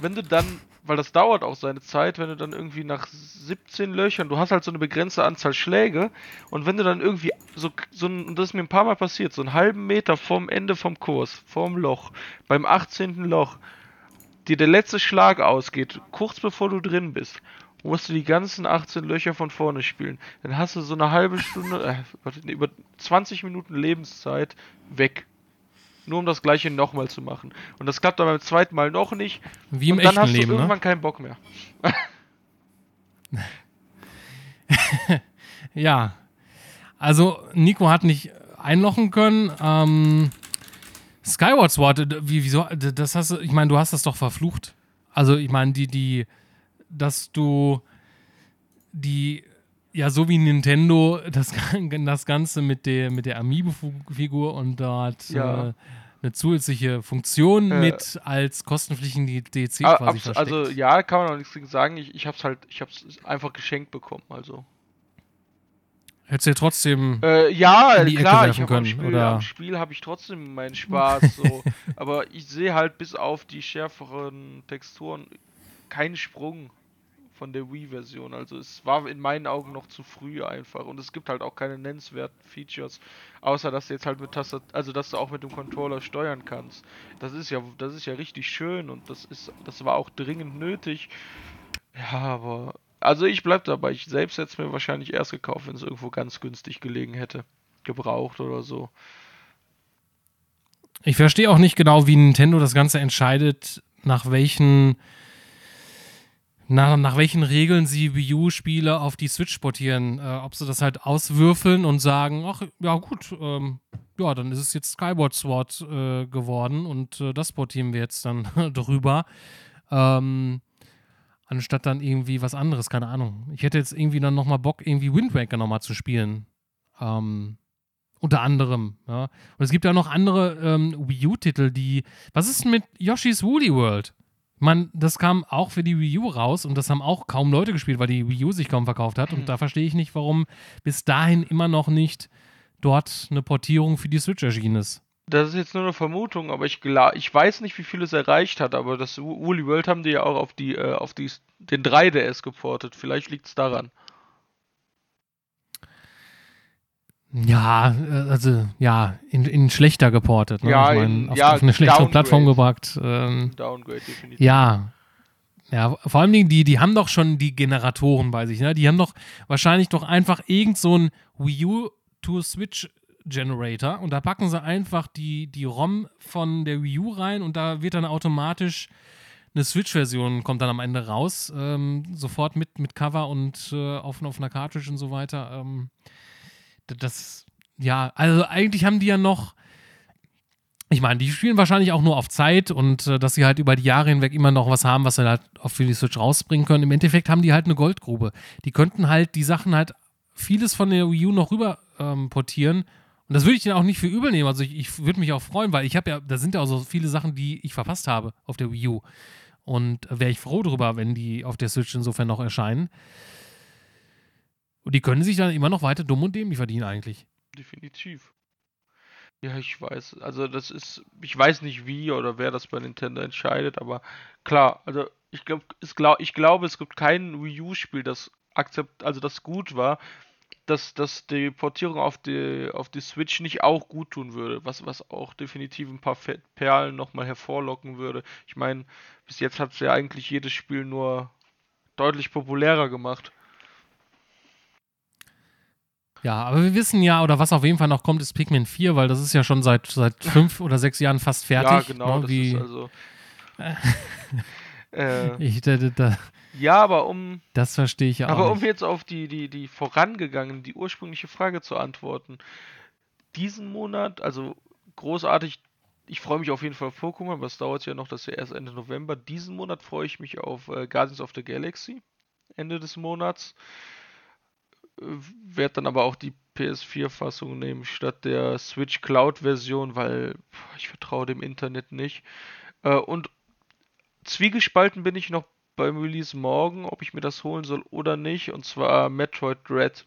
wenn du dann, weil das dauert auch seine Zeit, wenn du dann irgendwie nach 17 Löchern, du hast halt so eine begrenzte Anzahl Schläge und wenn du dann irgendwie so, so ein, und das ist mir ein paar Mal passiert, so einen halben Meter vorm Ende vom Kurs, vorm Loch, beim 18. Loch, dir der letzte Schlag ausgeht, kurz bevor du drin bist, musst du die ganzen 18 Löcher von vorne spielen. Dann hast du so eine halbe Stunde, äh, über 20 Minuten Lebenszeit weg. Nur um das gleiche nochmal zu machen. Und das klappt dann beim zweiten Mal noch nicht. Wie im und dann echten hast du Leben, irgendwann ne? keinen Bock mehr. Ja. Also, Nico hat nicht einlochen können. Ähm, Skyward Sword, wie, wieso, das hast du, ich meine, du hast das doch verflucht. Also, ich meine, die, die, dass du die, ja, so wie Nintendo das, das Ganze mit der, mit der Amiibo-Figur und dort Ja. äh, eine zusätzliche Funktion Äh, mit als kostenpflichtige DLC Ah, quasi abs- versteckt. also ja, kann man auch nichts gegen sagen. Ich, ich hab's halt, ich hab's einfach geschenkt bekommen. Also. Hättest du ja trotzdem. Äh, ja, klar, ich hab am können, Spiel, oder? am Spiel habe ich trotzdem meinen Spaß. So. aber ich sehe halt bis auf die schärferen Texturen keinen Sprung von der Wii-Version. Also es war in meinen Augen noch zu früh einfach. Und es gibt halt auch keine nennenswerten Features, außer dass du jetzt halt mit Tastat also dass du auch mit dem Controller steuern kannst. Das ist ja, das ist ja richtig schön und das ist, das war auch dringend nötig. Ja, aber also ich bleib dabei. Ich selbst hätte es mir wahrscheinlich erst gekauft, wenn es irgendwo ganz günstig gelegen hätte. Gebraucht oder so. Ich verstehe auch nicht genau, wie Nintendo das Ganze entscheidet, nach welchen nach, nach welchen Regeln sie Wii U-Spiele auf die Switch portieren. Äh, ob sie das halt auswürfeln und sagen, ach ja gut, ähm, ja, dann ist es jetzt Skyward Sword äh, geworden und äh, das portieren wir jetzt dann drüber. Ähm, anstatt dann irgendwie was anderes, keine Ahnung. Ich hätte jetzt irgendwie dann nochmal Bock, irgendwie Wind Waker nochmal zu spielen. Ähm, unter anderem, ja. Und es gibt ja noch andere ähm, Wii U-Titel, die. Was ist mit Yoshi's Woolly World? Man, das kam auch für die Wii U raus und das haben auch kaum Leute gespielt, weil die Wii U sich kaum verkauft hat. Und da verstehe ich nicht, warum bis dahin immer noch nicht dort eine Portierung für die Switch erschienen ist. Das ist jetzt nur eine Vermutung, aber ich ich weiß nicht, wie viel es erreicht hat, aber das Wo- Woolly World haben die ja auch auf die, äh, auf die, den 3DS geportet. Vielleicht liegt es daran. Ja, äh, also ja, in, in schlechter geportet. Ne? Ja, ich mein, in- auf, ja, auf eine schlechtere Downgrade. Plattform gebracht. Ähm, Downgrade definitiv. Ja. Ja, vor allem die, die haben doch schon die Generatoren bei sich, ne? Die haben doch wahrscheinlich doch einfach irgend so ein Wii U to Switch Generator und da packen sie einfach die, die ROM von der Wii U rein und da wird dann automatisch eine Switch-Version kommt dann am Ende raus, ähm, sofort mit, mit Cover und äh, auf, auf einer Cartridge und so weiter. Ähm, das, ja, also eigentlich haben die ja noch, ich meine, die spielen wahrscheinlich auch nur auf Zeit und äh, dass sie halt über die Jahre hinweg immer noch was haben, was sie halt auf die Switch rausbringen können. Im Endeffekt haben die halt eine Goldgrube. Die könnten halt die Sachen halt vieles von der Wii U noch rüber ähm, portieren. Und das würde ich denen auch nicht für übel nehmen. Also ich, ich würde mich auch freuen, weil ich habe ja, da sind ja auch so viele Sachen, die ich verpasst habe auf der Wii U. Und wäre ich froh drüber, wenn die auf der Switch insofern noch erscheinen. Und die können sich dann immer noch weiter dumm und dämlich verdienen eigentlich. Definitiv. Ja, ich weiß. Also das ist, ich weiß nicht wie oder wer das bei Nintendo entscheidet, aber klar, also ich glaube, glaub, ich glaube, es gibt kein Wii U-Spiel, das akzept, also das gut war, dass, dass die Portierung auf die, auf die Switch nicht auch gut tun würde, was, was auch definitiv ein paar Perlen nochmal hervorlocken würde. Ich meine, bis jetzt hat es ja eigentlich jedes Spiel nur deutlich populärer gemacht. Ja, aber wir wissen ja, oder was auf jeden Fall noch kommt, ist Pikmin 4, weil das ist ja schon seit, seit fünf oder sechs Jahren fast fertig. Ja, genau. Ne, wie, also, äh, ich, da, da, ja, aber um. Das verstehe ich ja auch. Aber um jetzt auf die, die, die vorangegangene, die ursprüngliche Frage zu antworten. Diesen Monat, also großartig, ich freue mich auf jeden Fall auf Pokémon, aber es dauert ja noch, das ist ja erst Ende November. Diesen Monat freue ich mich auf äh, Guardians of the Galaxy. Ende des Monats werde dann aber auch die PS4-Fassung nehmen statt der Switch Cloud-Version, weil ich vertraue dem Internet nicht. Äh, und zwiegespalten bin ich noch beim Release morgen, ob ich mir das holen soll oder nicht, und zwar Metroid Dread.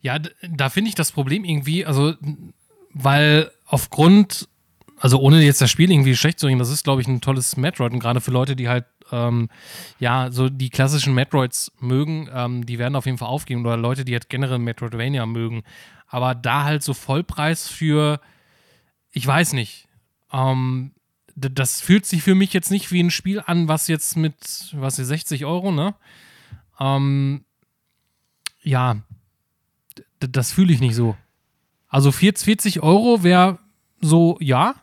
Ja, da finde ich das Problem irgendwie, also, weil aufgrund, also ohne jetzt das Spiel irgendwie schlecht zu reden, das ist, glaube ich, ein tolles Metroid und gerade für Leute, die halt ähm, ja, so die klassischen Metroids mögen, ähm, die werden auf jeden Fall aufgehen oder Leute, die halt generell Metroidvania mögen. Aber da halt so Vollpreis für, ich weiß nicht, ähm, das fühlt sich für mich jetzt nicht wie ein Spiel an, was jetzt mit, was ist 60 Euro, ne? Ähm, ja, das fühle ich nicht so. Also 40 Euro wäre so, ja.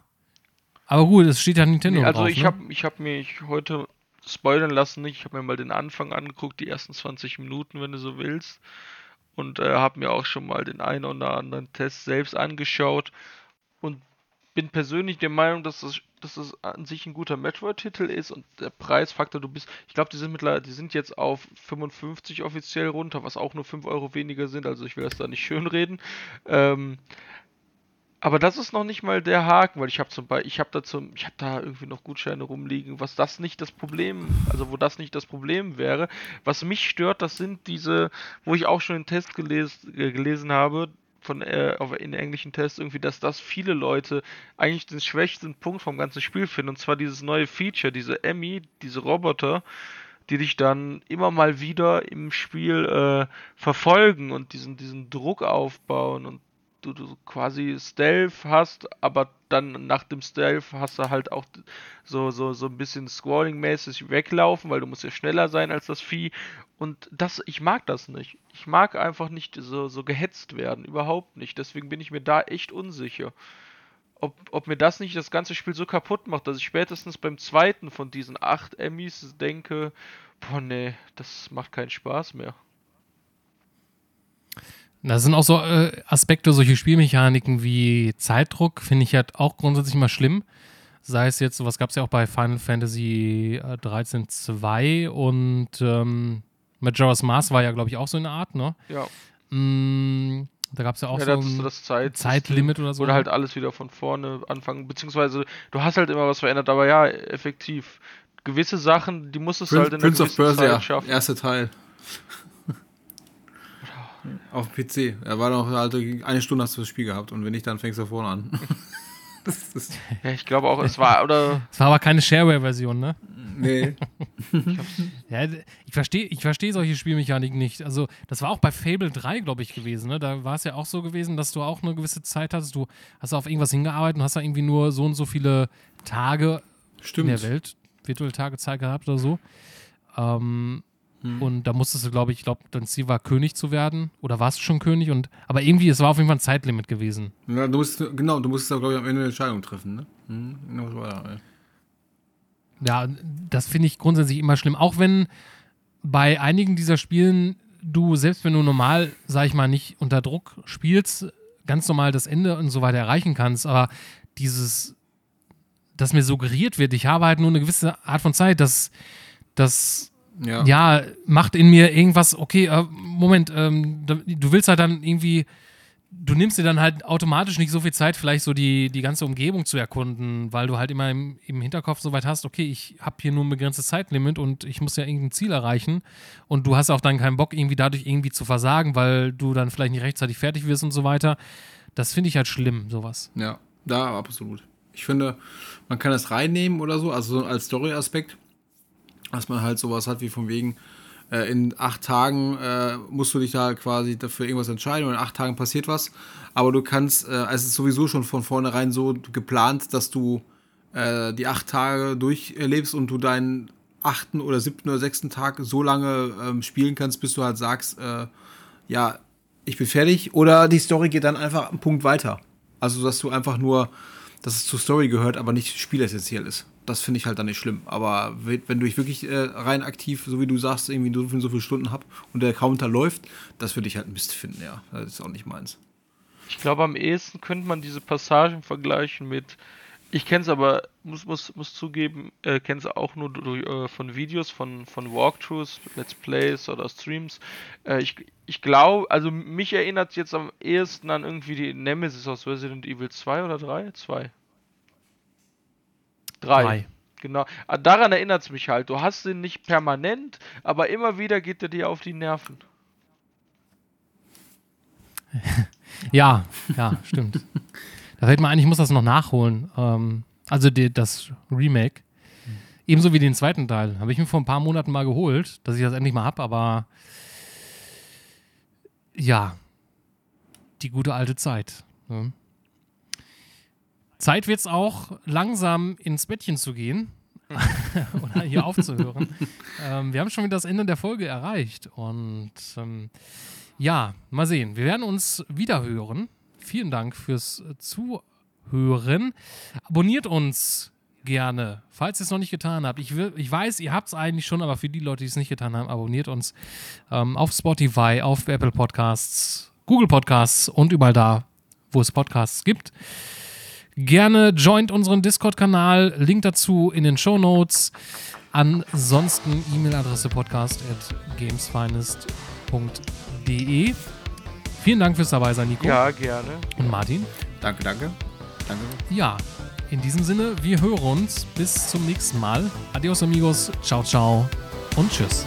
Aber gut, es steht ja Nintendo nee, also drauf. ich ne? habe ich hab mich heute spoilern lassen nicht. Ich habe mir mal den Anfang angeguckt, die ersten 20 Minuten, wenn du so willst. Und äh, habe mir auch schon mal den einen oder anderen Test selbst angeschaut. Und bin persönlich der Meinung, dass das, dass das an sich ein guter Metroid-Titel ist und der Preisfaktor, du bist, ich glaube, die sind mittlerweile, die sind jetzt auf 55 offiziell runter, was auch nur 5 Euro weniger sind, also ich will das da nicht schönreden. Ähm, aber das ist noch nicht mal der Haken, weil ich habe zum Beispiel, ich habe da zum, ich habe da irgendwie noch Gutscheine rumliegen, was das nicht das Problem, also wo das nicht das Problem wäre. Was mich stört, das sind diese, wo ich auch schon den Test geles, äh, gelesen habe, von äh, in englischen Tests irgendwie, dass das viele Leute eigentlich den schwächsten Punkt vom ganzen Spiel finden, und zwar dieses neue Feature, diese Emmy, diese Roboter, die dich dann immer mal wieder im Spiel äh, verfolgen und diesen, diesen Druck aufbauen und du, du quasi Stealth hast, aber dann nach dem Stealth hast du halt auch so, so, so ein bisschen Scrolling-mäßig weglaufen, weil du musst ja schneller sein als das Vieh. Und das, ich mag das nicht. Ich mag einfach nicht so, so gehetzt werden, überhaupt nicht. Deswegen bin ich mir da echt unsicher. Ob, ob mir das nicht das ganze Spiel so kaputt macht, dass ich spätestens beim zweiten von diesen acht Emmys denke, boah nee, das macht keinen Spaß mehr. Das sind auch so äh, Aspekte, solche Spielmechaniken wie Zeitdruck, finde ich halt auch grundsätzlich immer schlimm. Sei es jetzt, was gab es ja auch bei Final Fantasy äh, 13 2 und ähm, Majora's Mask war ja, glaube ich, auch so eine Art, ne? Ja. Mm, da gab es ja auch ja, so ein das Zeit Zeitlimit oder so. Oder halt alles wieder von vorne anfangen, beziehungsweise du hast halt immer was verändert, aber ja, effektiv. Gewisse Sachen, die musstest du halt in Prince of Persia, schaffen. erste Teil. Auf dem PC. Er war noch halt eine Stunde hast du das Spiel gehabt und wenn nicht, dann fängst du vorne an. ja, ich glaube auch, es war, oder? Es war aber keine Shareware-Version, ne? Nee. ja, ich verstehe ich versteh solche Spielmechaniken nicht. Also, das war auch bei Fable 3, glaube ich, gewesen, ne? Da war es ja auch so gewesen, dass du auch eine gewisse Zeit hattest. Du hast auf irgendwas hingearbeitet und hast da irgendwie nur so und so viele Tage Stimmt. in der Welt, virtuelle Tage Zeit gehabt oder so. Ähm, hm. Und da musstest du, glaube ich, ich glaube, dein Ziel war, König zu werden. Oder warst du schon König? Und, aber irgendwie, es war auf jeden Fall ein Zeitlimit gewesen. Ja, du musst, genau, du musstest, glaube ich, am Ende eine Entscheidung treffen, ne? Hm, genau ja, das finde ich grundsätzlich immer schlimm. Auch wenn bei einigen dieser Spielen du, selbst wenn du normal, sag ich mal, nicht unter Druck spielst, ganz normal das Ende und so weiter erreichen kannst, aber dieses, dass mir suggeriert wird, ich habe halt nur eine gewisse Art von Zeit, dass das ja. ja, macht in mir irgendwas, okay, äh, Moment, ähm, du willst halt dann irgendwie du nimmst dir dann halt automatisch nicht so viel Zeit, vielleicht so die, die ganze Umgebung zu erkunden, weil du halt immer im, im Hinterkopf so weit hast, okay, ich habe hier nur ein begrenztes Zeitlimit und ich muss ja irgendein Ziel erreichen und du hast auch dann keinen Bock, irgendwie dadurch irgendwie zu versagen, weil du dann vielleicht nicht rechtzeitig fertig wirst und so weiter. Das finde ich halt schlimm, sowas. Ja, da absolut. Ich finde, man kann das reinnehmen oder so, also so als Story-Aspekt, dass man halt sowas hat wie von wegen, äh, in acht Tagen äh, musst du dich da quasi dafür irgendwas entscheiden und in acht Tagen passiert was. Aber du kannst, äh, es ist sowieso schon von vornherein so geplant, dass du äh, die acht Tage durchlebst und du deinen achten oder siebten oder sechsten Tag so lange ähm, spielen kannst, bis du halt sagst, äh, ja, ich bin fertig. Oder die Story geht dann einfach einen Punkt weiter. Also, dass du einfach nur, dass es zur Story gehört, aber nicht spielessentiell ist das finde ich halt dann nicht schlimm. Aber wenn du dich wirklich äh, rein aktiv, so wie du sagst, irgendwie so, so viele Stunden hab und der Counter läuft, das würde ich halt Mist finden, ja. Das ist auch nicht meins. Ich glaube, am ehesten könnte man diese Passagen vergleichen mit. Ich kenne es aber, muss, muss, muss zugeben, äh, kenne es auch nur durch, äh, von Videos, von, von Walkthroughs, Let's Plays oder Streams. Äh, ich ich glaube, also mich erinnert es jetzt am ehesten an irgendwie die Nemesis aus Resident Evil 2 oder 3? 2. Drei. Drei. Genau. Ah, daran erinnert es mich halt. Du hast ihn nicht permanent, aber immer wieder geht er dir auf die Nerven. ja, ja, stimmt. da fällt mir ein, ich muss das noch nachholen. Ähm, also die, das Remake. Ebenso wie den zweiten Teil. Habe ich mir vor ein paar Monaten mal geholt, dass ich das endlich mal habe, aber ja, die gute alte Zeit. Ne? Zeit wird es auch, langsam ins Bettchen zu gehen oder hier aufzuhören. ähm, wir haben schon wieder das Ende der Folge erreicht und ähm, ja, mal sehen. Wir werden uns wieder hören. Vielen Dank fürs Zuhören. Abonniert uns gerne, falls ihr es noch nicht getan habt. Ich, will, ich weiß, ihr habt es eigentlich schon, aber für die Leute, die es nicht getan haben, abonniert uns ähm, auf Spotify, auf Apple Podcasts, Google Podcasts und überall da, wo es Podcasts gibt. Gerne joint unseren Discord-Kanal. Link dazu in den Show Notes. Ansonsten E-Mail-Adresse podcast at gamesfinest.de. Vielen Dank fürs dabei sein, Nico. Ja, gerne. Und Martin. Danke, danke. Danke. Ja, in diesem Sinne, wir hören uns. Bis zum nächsten Mal. Adios, amigos. Ciao, ciao und tschüss.